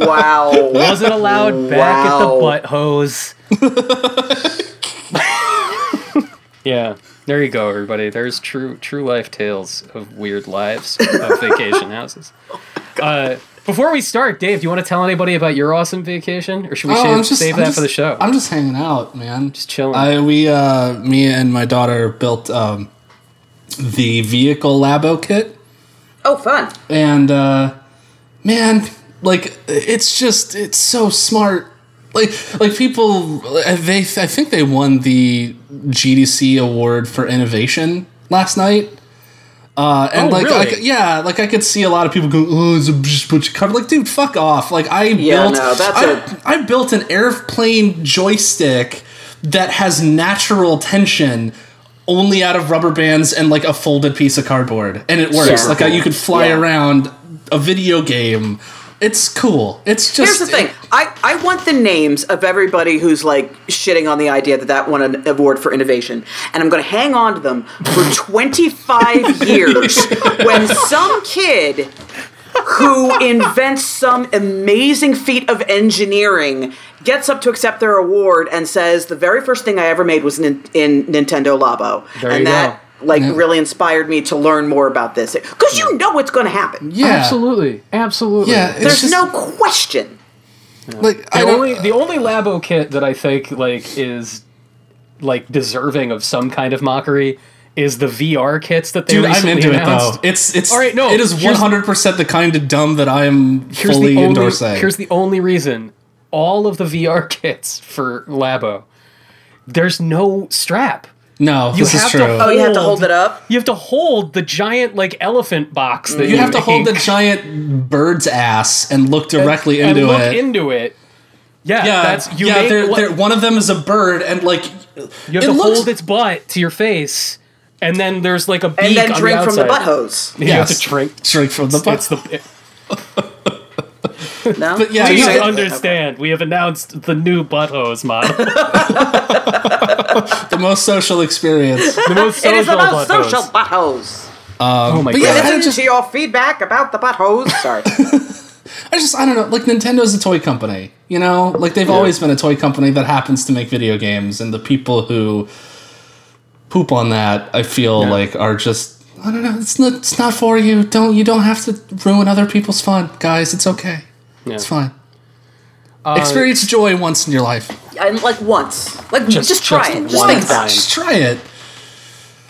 *laughs* Wow. wasn't allowed back at the butt hose. *laughs* yeah, there you go, everybody. There's true true life tales of weird lives of vacation houses. *laughs* Uh, before we start, Dave, do you want to tell anybody about your awesome vacation, or should we Oh, save, just- save that just- for the show? I'm just hanging out, man. Just chilling. I we uh me and my daughter built um the vehicle labo kit Oh, fun. and uh man, like it's just it's so smart. Like like people they I think they won the GDC award for innovation last night. Uh, and Oh, like, I really? c- yeah, like I could see a lot of people go, "Oh, it's a just bunch of cover." Like, dude, fuck off! Like, I Yeah, built, no, I, a- I built an airplane joystick that has natural tension only out of rubber bands and like a folded piece of cardboard, and it works. Super like, I, you could fly Yeah. around a video game. It's cool. It's just Here's the thing. I, I want the names of everybody who's like shitting on the idea that that won an award for innovation, and I'm going to hang on to them for *laughs* 25 years *laughs* when some kid who invents some amazing feat of engineering gets up to accept their award and says the very first thing I ever made was in, in Nintendo Labo, There and you that go. like Yeah. really inspired me to learn more about this because you know what's going to happen. yeah, absolutely, absolutely. Yeah, There's just, no question. like the don't, only the only labo kit that I think like is like deserving of some kind of mockery is the VR kits that they Dude, I'm recently into it though. It's it's All right, no, it is 100 percent the kind of dumb that I am Here's fully the only endorsing. here's the only reason all of the VR kits for Labo there's no strap. no, You this is have to true. Oh, you have to hold it up. You have to hold the giant like elephant box that you have to hold the giant bird's ass and look directly and into look it. into it. Yeah, yeah, that's you yeah. make they're, what- they're- one of them is a bird, and like you have it to looks- hold its butt to your face, and then there's like a beak and then on drink the from the outside. butt hose. You have to drink. drink from the butt. It's the. No, *laughs* But yeah, Please you know, understand, we have announced the new butt hose model. *laughs* the most social experience. The most it is the social most butt social butt hose. Um, oh my but god! yeah, I Listen just- to your feedback about the butt hose. Sorry. *laughs* I just I don't know. Like Nintendo's a toy company, you know. Like they've always been a toy company that happens to make video games, and the people who poop on that, I feel Yeah. like, are just I don't know. It's not. It's not for you. Don't you don't have to ruin other people's fun, guys. It's okay. It's fine. Uh, Experience joy once in your life. and like once, like just, Just- try just it. Just think about it. Just try it.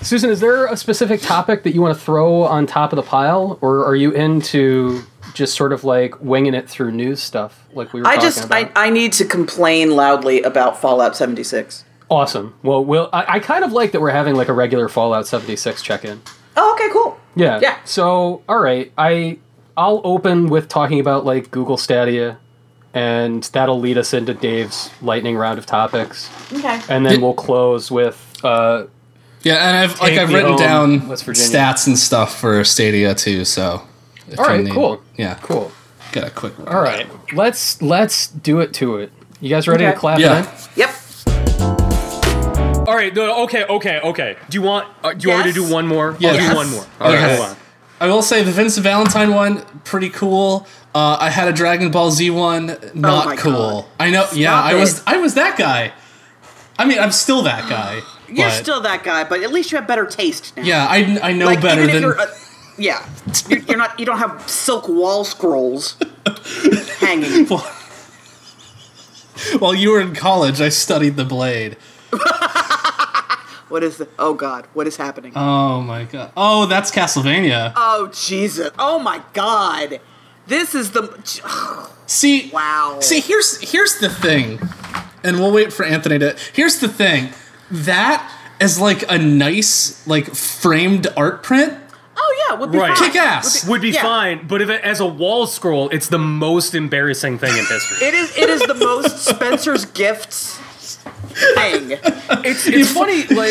Susan, is there a specific topic that you want to throw on top of the pile, or are you into just sort of like winging it through news stuff, like we were I talking just about? I, I need to complain loudly about Fallout 76. Awesome. Well, we'll I, I kind of like that we're having like a regular Fallout 76 check-in. Oh, okay, cool. Yeah. Yeah. So, all right, I I'll open with talking about like Google Stadia, and that'll lead us into Dave's lightning round of topics, Okay. and then we'll close with uh, Yeah, and I've like I've written down stats and stuff for Stadia too. So, if All need- cool. Yeah, cool. Got a quick. All right, let's let's do it to it. You guys ready Okay. to clap Yeah. it in? Yep. All right. No, okay. Okay. Okay. Do you want? Uh, do you want me to do one more? Yes. I'll do one more. All right. Okay. Hold on. I will say the Vincent Valentine one pretty cool. Uh, I had a Dragon Ball Z one, not my cool. God. I know. yeah, Stop I was. I was that guy. I mean, I'm still that guy. *gasps* You're but- still that guy, but at least you have better taste now. Yeah, I, I know like, better even than. you're, uh, yeah, you're, you're not. You don't have silk wall scrolls *laughs* hanging. While you were in college, I studied the blade. *laughs* What is the? Oh God, what is happening? Oh my god. Oh, that's Castlevania. oh Jesus! Oh my God! This is the. See, Wow. See, here's here's the thing, and we'll wait for Anthony to. Here's the thing, that is like a nice like framed art print. Oh yeah, would be Right. fine. Kick ass. Would be Yeah. fine, but if it as a wall scroll, it's the most embarrassing thing in history. *laughs* It is. It is the most Spencer's gifts thing. it's it's funny *laughs* like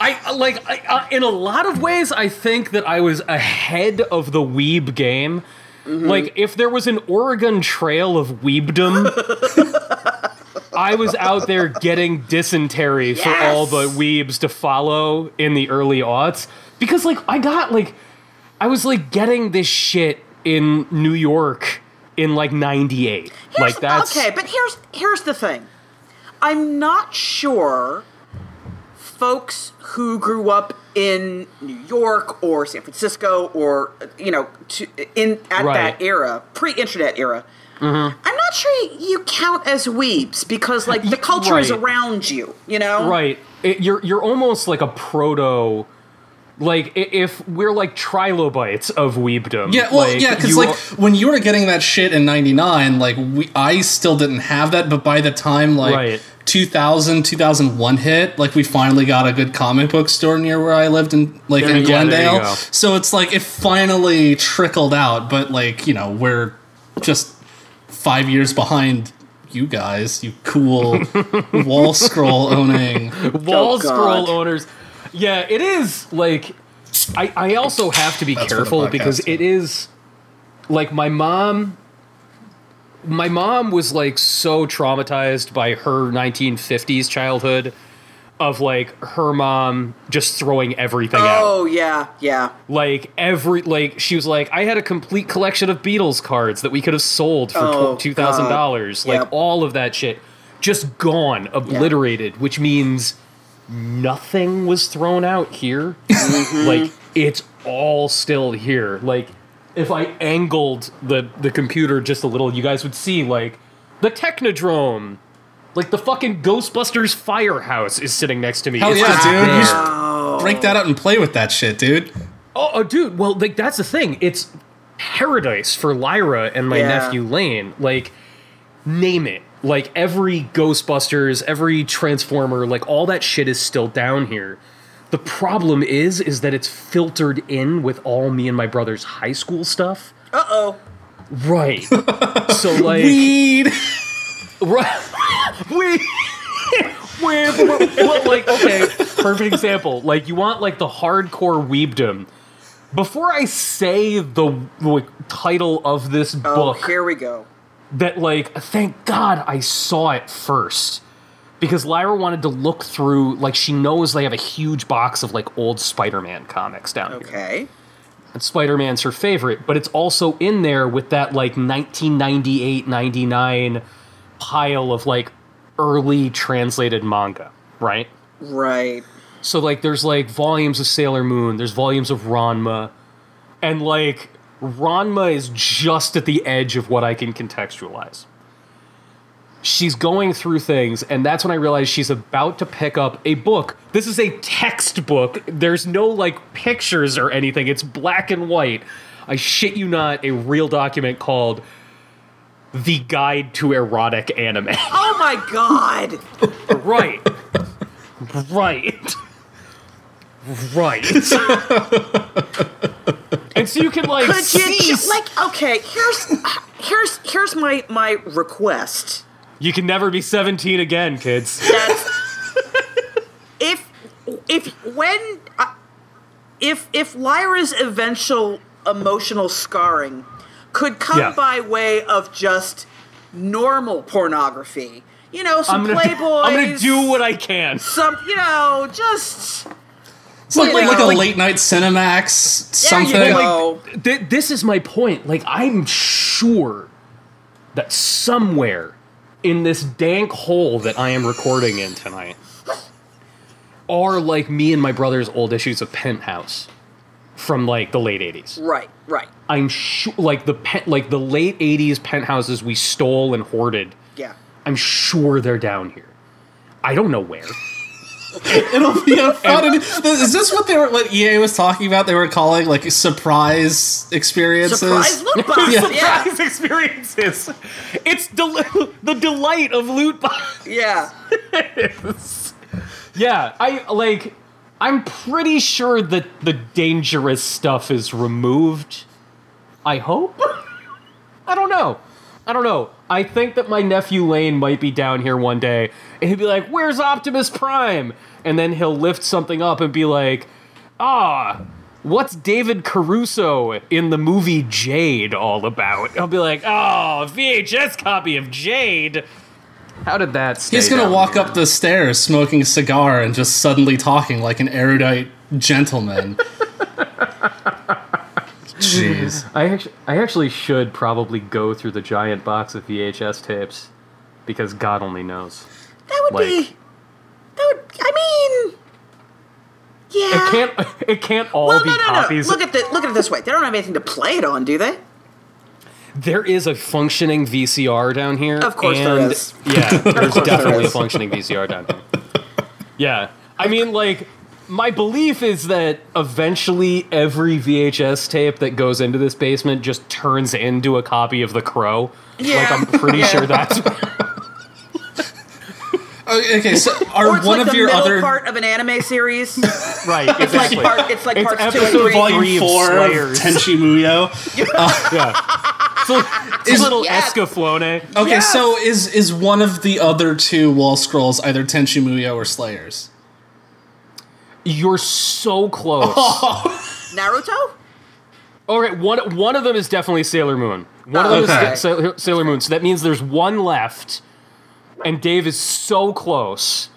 I like I, uh, in a lot of ways I think that I was ahead of the weeb game. Like if there was an Oregon Trail of weebdom, I was out there getting dysentery for all the weebs to follow in the early aughts because like I got like I was like getting this shit in New York in like 98. like that's okay, but here's here's the thing. I'm not sure folks who grew up in New York or San Francisco or you know to, in at Right. that era, pre-internet era. Mm-hmm. I'm not sure you count as weebs because like the culture is around you, you know? Right. It, you're you're almost like a proto. Like if we're like trilobites of weebdom. Yeah, well, like, yeah, because like when you were getting that shit in '99, like we, I still didn't have that, but by the time like Right. 2000, 2001 hit, like we finally got a good comic book store near where I lived in like There- in yeah, Glendale. go. So it's like it finally trickled out, but like you know we're just five years behind you guys, you cool *laughs* wall scroll owning. wall Oh, scroll owners. Yeah, it is like I I also have to be That's careful because it is like my mom my mom was like so traumatized by her 1950s childhood of like her mom just throwing everything out. Oh yeah, yeah. like every like she was like i had a complete collection of beatles cards that we could have sold for Oh, $2000 like Yep. all of that shit just gone obliterated which means nothing was thrown out here Mm-hmm. like it's all still here like if i angled the the computer just a little you guys would see like the technodrome like the fucking ghostbusters firehouse is sitting next to me Hell It's yeah, just dude! You should break that out and play with that shit, dude. Oh, oh, dude. Well, like that's the thing. It's paradise for Lyra and my Yeah. nephew Lane. Like, name it. Like every Ghostbusters, every Transformer, like all that shit is still down here. The problem is, is that it's filtered in with all me and my brother's high school stuff. Uh oh. Right. *laughs* so like, Weed. right. *laughs* we. Where, but, but, like, okay, perfect example. Like, you want like the hardcore weebdom. Before I say the like, title of this Oh, book, here we go. that like, thank God I saw it first, because Lyra wanted to look through. Like, she knows they have a huge box of like old Spider-Man comics down here, Okay. and Spider-Man's her favorite. But it's also in there with that like 1998, 99 pile of like early translated manga, right? Right. So like there's like volumes of Sailor Moon, there's volumes of Ranma, and like Ranma is just at the edge of what I can contextualize. She's going through things, and that's when I realized she's about to pick up a book. This is a textbook. There's no like pictures or anything. It's black and white. I shit you not, a real document called The Guide to Erotic Anime. *laughs* Oh my god. Right. right. Right. and so you can like Could you see like okay, here's here's here's my my request. You can never be 17 again, kids. *laughs* That's if if when uh, if if Lyra's eventual emotional scarring could come Yeah. by way of just normal pornography. You know, some I'm Playboys. I'm gonna do what I can. some you know, just It's like, You like, a like- late night Cinemax there you something. go. Th- this is my point. Like, I'm sure that somewhere in this dank hole that I am recording in tonight are like me and my brother's old issues of Penthouse from like the late 80s. Right, right. I'm sure, like the pen, like the late '80s penthouses we stole and hoarded. Yeah. I'm sure they're down here. I don't know where. *laughs* It'll be a fun. is this what they were? What EA was talking about? They were calling like surprise experiences. Surprise loot box. *laughs* Yeah. yeah. Surprise experiences. It's del- *laughs* the delight of loot box. Yeah. Yeah, I like. I'm pretty sure that the dangerous stuff is removed. I hope. I don't know. I don't know. I think that my nephew Lane might be down here one day, and he'll be like, "Where's Optimus Prime?" And then he'll lift something up and be like, "Ah." What's David Caruso in the movie Jade all about? I'll be like, oh, VHS copy of Jade. How did that? Stay He's gonna walk here? up the stairs smoking a cigar and just suddenly talking like an erudite gentleman. *laughs* Jeez. *laughs* I actually, I actually should probably go through the giant box of VHS tapes because God only knows. That would Like- be. That would. I mean. Yeah. It can't. *laughs* It can't all Well, be no, no, no. copies. Look at the look at it this way. They don't have anything to play it on, do they? there is a functioning VCR down here. Of course there and- is. Yeah, *laughs* there's course there definitely a functioning VCR down here. Yeah, I mean, like, my belief is that eventually every VHS tape that goes into this basement just turns into a copy of The Crow. Yeah. Like, I'm pretty Yeah. sure that's. *laughs* Okay, oh, okay, so *laughs* are Or it's one like of the your middle other part of an anime series. *laughs* Right, like exactly. part- it's like parts two and episode three. volume three of four of Tenchi Muyo? Uh, yeah. It's a, it's Is- a little Yes. Escaflowne. Okay, Yes. so is is one of the other two wall scrolls either Tenchi Muyo or Slayers? You're so close. *laughs* Naruto. Okay, one one of them is definitely Sailor Moon. One of Oh, them okay. is Sa- Sailor Moon. So that means there's one left, and Dave is so close.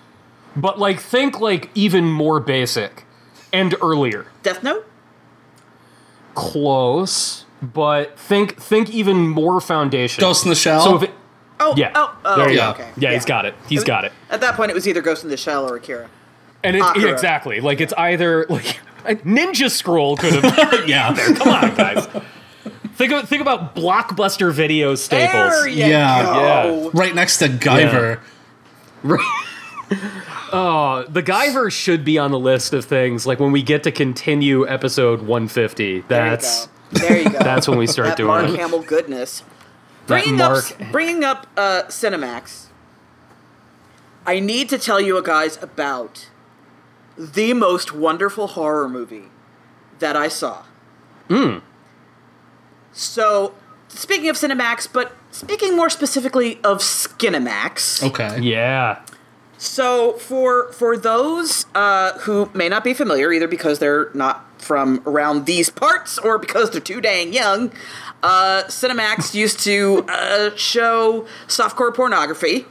But like, think like even more basic and earlier. Death Note. Close, but think think even more foundation. Ghost in the Shell? So if it, Oh, yeah, oh, oh, there you yeah, go. okay. Yeah, he's got it. He's got it. At that point, it was either Ghost in the Shell or Akira. And it's Akira. exactly like it's either like a Ninja Scroll could have. *laughs* yeah. there. Come on, guys. Think of, think about blockbuster video staples. There you Yeah. go. Right next to Guyver. *laughs* Oh, the Guyver should be on the list of things. Like when we get to continue episode 150, that's There you go. There you go. that's when we start that doing Mark it. Hamill goodness. That Bringing Mark- up, bringing up uh, Cinemax. I need to tell you guys about the most wonderful horror movie that I saw. Hmm. So, speaking of Cinemax, but speaking more specifically of Skinemax. Okay. Yeah. So for for those uh, who may not be familiar, either because they're not from around these parts or because they're too dang young, uh, Cinemax *laughs* used to uh, show softcore pornography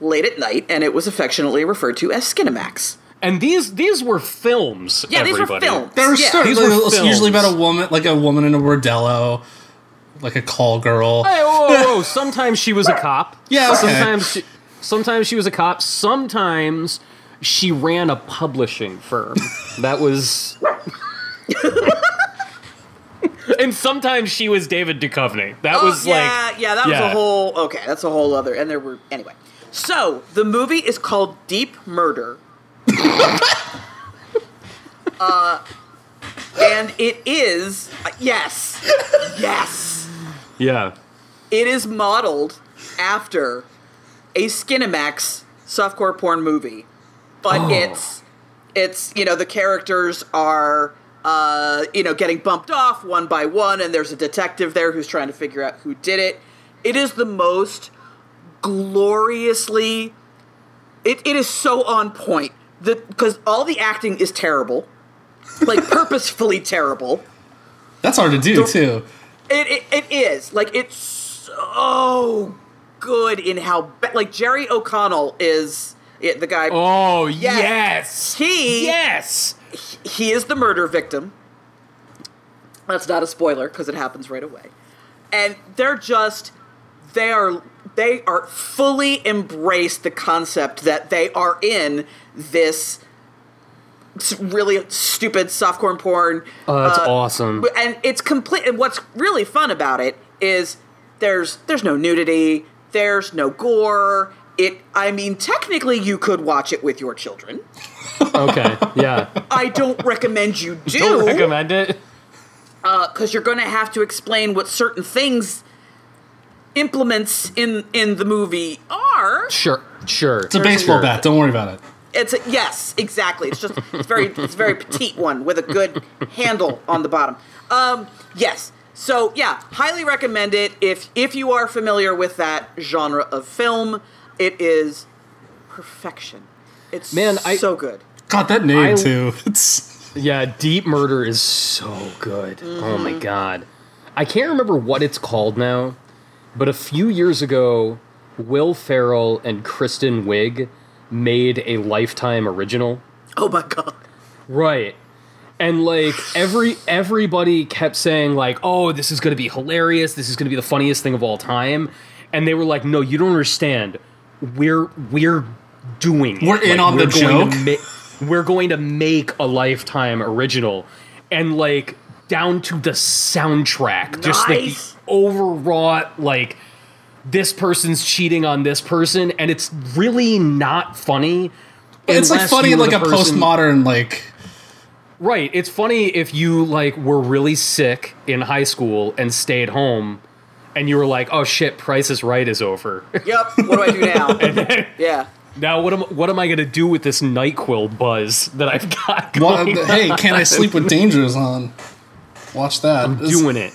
late at night, and it was affectionately referred to as Skinemax. And these these were films. Yeah, these were everybody. films. They were Yeah. stories. These were It's usually about a woman, like a woman in a bordello, like a call girl. Hey, whoa, whoa, whoa. *laughs* Sometimes she was a cop. Yeah, okay. Sometimes she, sometimes she was a cop. Sometimes she ran a publishing firm. That was. *laughs* and sometimes she was David Duchovny. That Oh, was yeah, like yeah, that was a whole okay. That's a whole other, and there were anyway. So the movie is called Deep Murder, *laughs* uh, and it is uh, yes, yes, yeah. it is modeled after a Skinemax softcore porn movie, but Oh. it's it's you know the characters are uh, you know getting bumped off one by one, and there's a detective there who's trying to figure out who did it. It is the most gloriously. It, it is so on point because all the acting is terrible, like *laughs* purposefully terrible. That's hard to do too. It, it, it is like it's so good in how like Jerry O'Connell is it, the guy. Oh Yeah. yes. He Yes. he is the murder victim. That's not a spoiler because it happens right away. And they're just they are they are fully embrace the concept that they are in this really stupid softcore porn. Oh, that's uh, awesome. and it's complete and what's really fun about it is there's there's no nudity there's no gore it. I mean, technically, you could watch it with your children. Okay, yeah. *laughs* I don't recommend you do. Don't recommend it. because you're going to have to explain what certain things implements in in the movie are. Sure, sure. It's a baseball bat. Don't worry about it. It's a, yes, exactly. It's just it's very it's a very petite one with a good handle on the bottom. Um, yes. So yeah, highly recommend it if if you are familiar with that genre of film. It is perfection. It's Man, I- so good. God, that name I- too. *laughs* It's Yeah, Deep Murder is so good. Oh my god. I can't remember what it's called now, but a few years ago, Will Ferrell and Kristen Wiig made a Lifetime original. Oh my god. Right. And like every everybody kept saying like, "Oh, this is going to be hilarious. This is going to be the funniest thing of all time." And they were like, "No, you don't understand. We're we're doing. it. We're in Like, on the going to joke." ma- we're going to make a lifetime original." And like down to the soundtrack, just like the overwrought like this person's cheating on this person and it's really not funny. it's like funny in like a person- postmodern like. Right. It's funny if you like were really sick in high school and stayed home and you were like, "Oh shit, Price is Right is over." *laughs* Yep. What do I do now? *laughs* yeah. now what am what am I going to do with this NyQuil buzz that I've got Well, going? Uh, hey, can I sleep with dangers on? Watch that. I'm It's- doing it.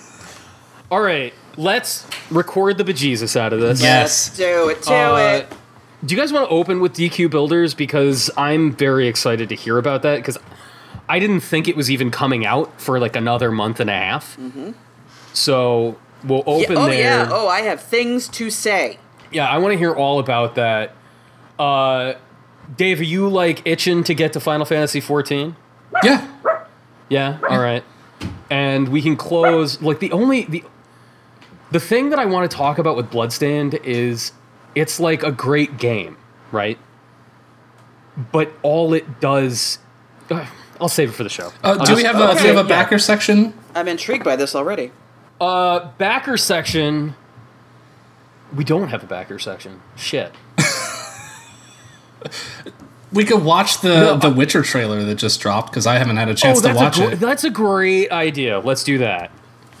All right, let's record the bejesus out of this. Yes. Let's do it. Do Uh, it. Do you guys want to open with DQ Builders because I'm very excited to hear about that because I didn't think it was even coming out for like another month and a half. So we'll open oh there. yeah. Oh, I have things to say. Yeah, I want to hear all about that. Uh, Dave, are you like itching to get to Final Fantasy 14? Yeah. Yeah. All right. And we can close like the only the the thing that I want to talk about with Bloodstained is it's like a great game, right? But all it does, uh, I'll save it for the show. Uh, I'll do we just- have a do we have a okay, backer section? I'm intrigued by this already. Uh, backer section. We don't have a backer section. Shit. *laughs* We could watch the the Witcher trailer that just dropped because I haven't had a chance to watch gr- it. that's a great idea. Let's do that.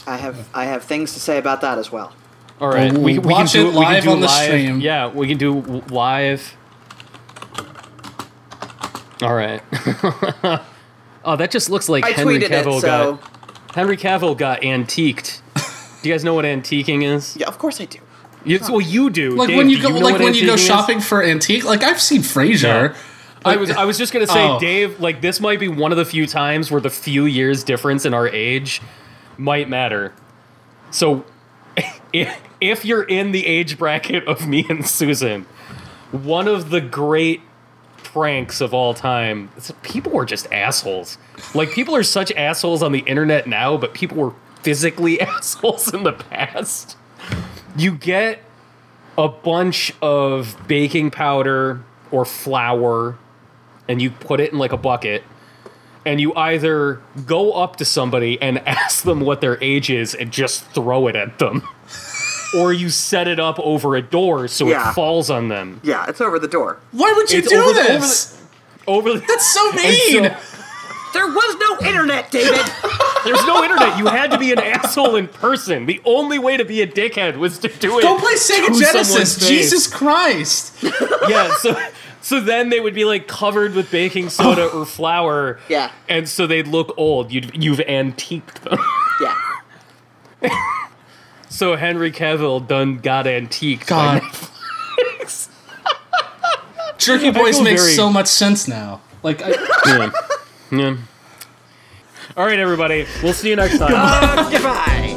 I have I have things to say about that as well. All right, We'll we, we watch can do it we can live do on the live- stream. Yeah, we can do live. All right. *laughs* oh, that just looks like I Henry Cavill it, so got Henry Cavill got antiqued. do you guys know what antiquing is? yeah, of course I do. You, well, you do. Like Dave, when you go know like when you go antiquing is? shopping for antique. Like I've seen Frasier. I was I was just gonna say, Oh. Dave. Like this might be one of the few times where the few years difference in our age might matter. So, *laughs* if, if you're in the age bracket of me and Susan, one of the great pranks of all time. People were just assholes. Like people are such assholes on the internet now, but people were physically *laughs* assholes in the past. You get a bunch of baking powder or flour and you put it in like a bucket and you either go up to somebody and *laughs* ask them what their age is and just throw it at them *laughs* or you set it up over a door so Yeah. it falls on them Yeah, it's over the door. Why would you It's do over the- over this? over the, That's so *laughs* mean. so- There was no internet, David. there's no internet you had to be an asshole in person the only way to be a dickhead was to do it Go play Sega Genesis. Jesus Christ. yeah so so then they would be like covered with baking soda or flour Yeah. and so they'd look old you'd you've antiqued them *laughs* yeah. so henry cavill done got antiqued God. *laughs* Jerky I Boys makes very- so much sense now. Like I, *laughs* yeah. yeah all right everybody we'll see you next time Uh, goodbye.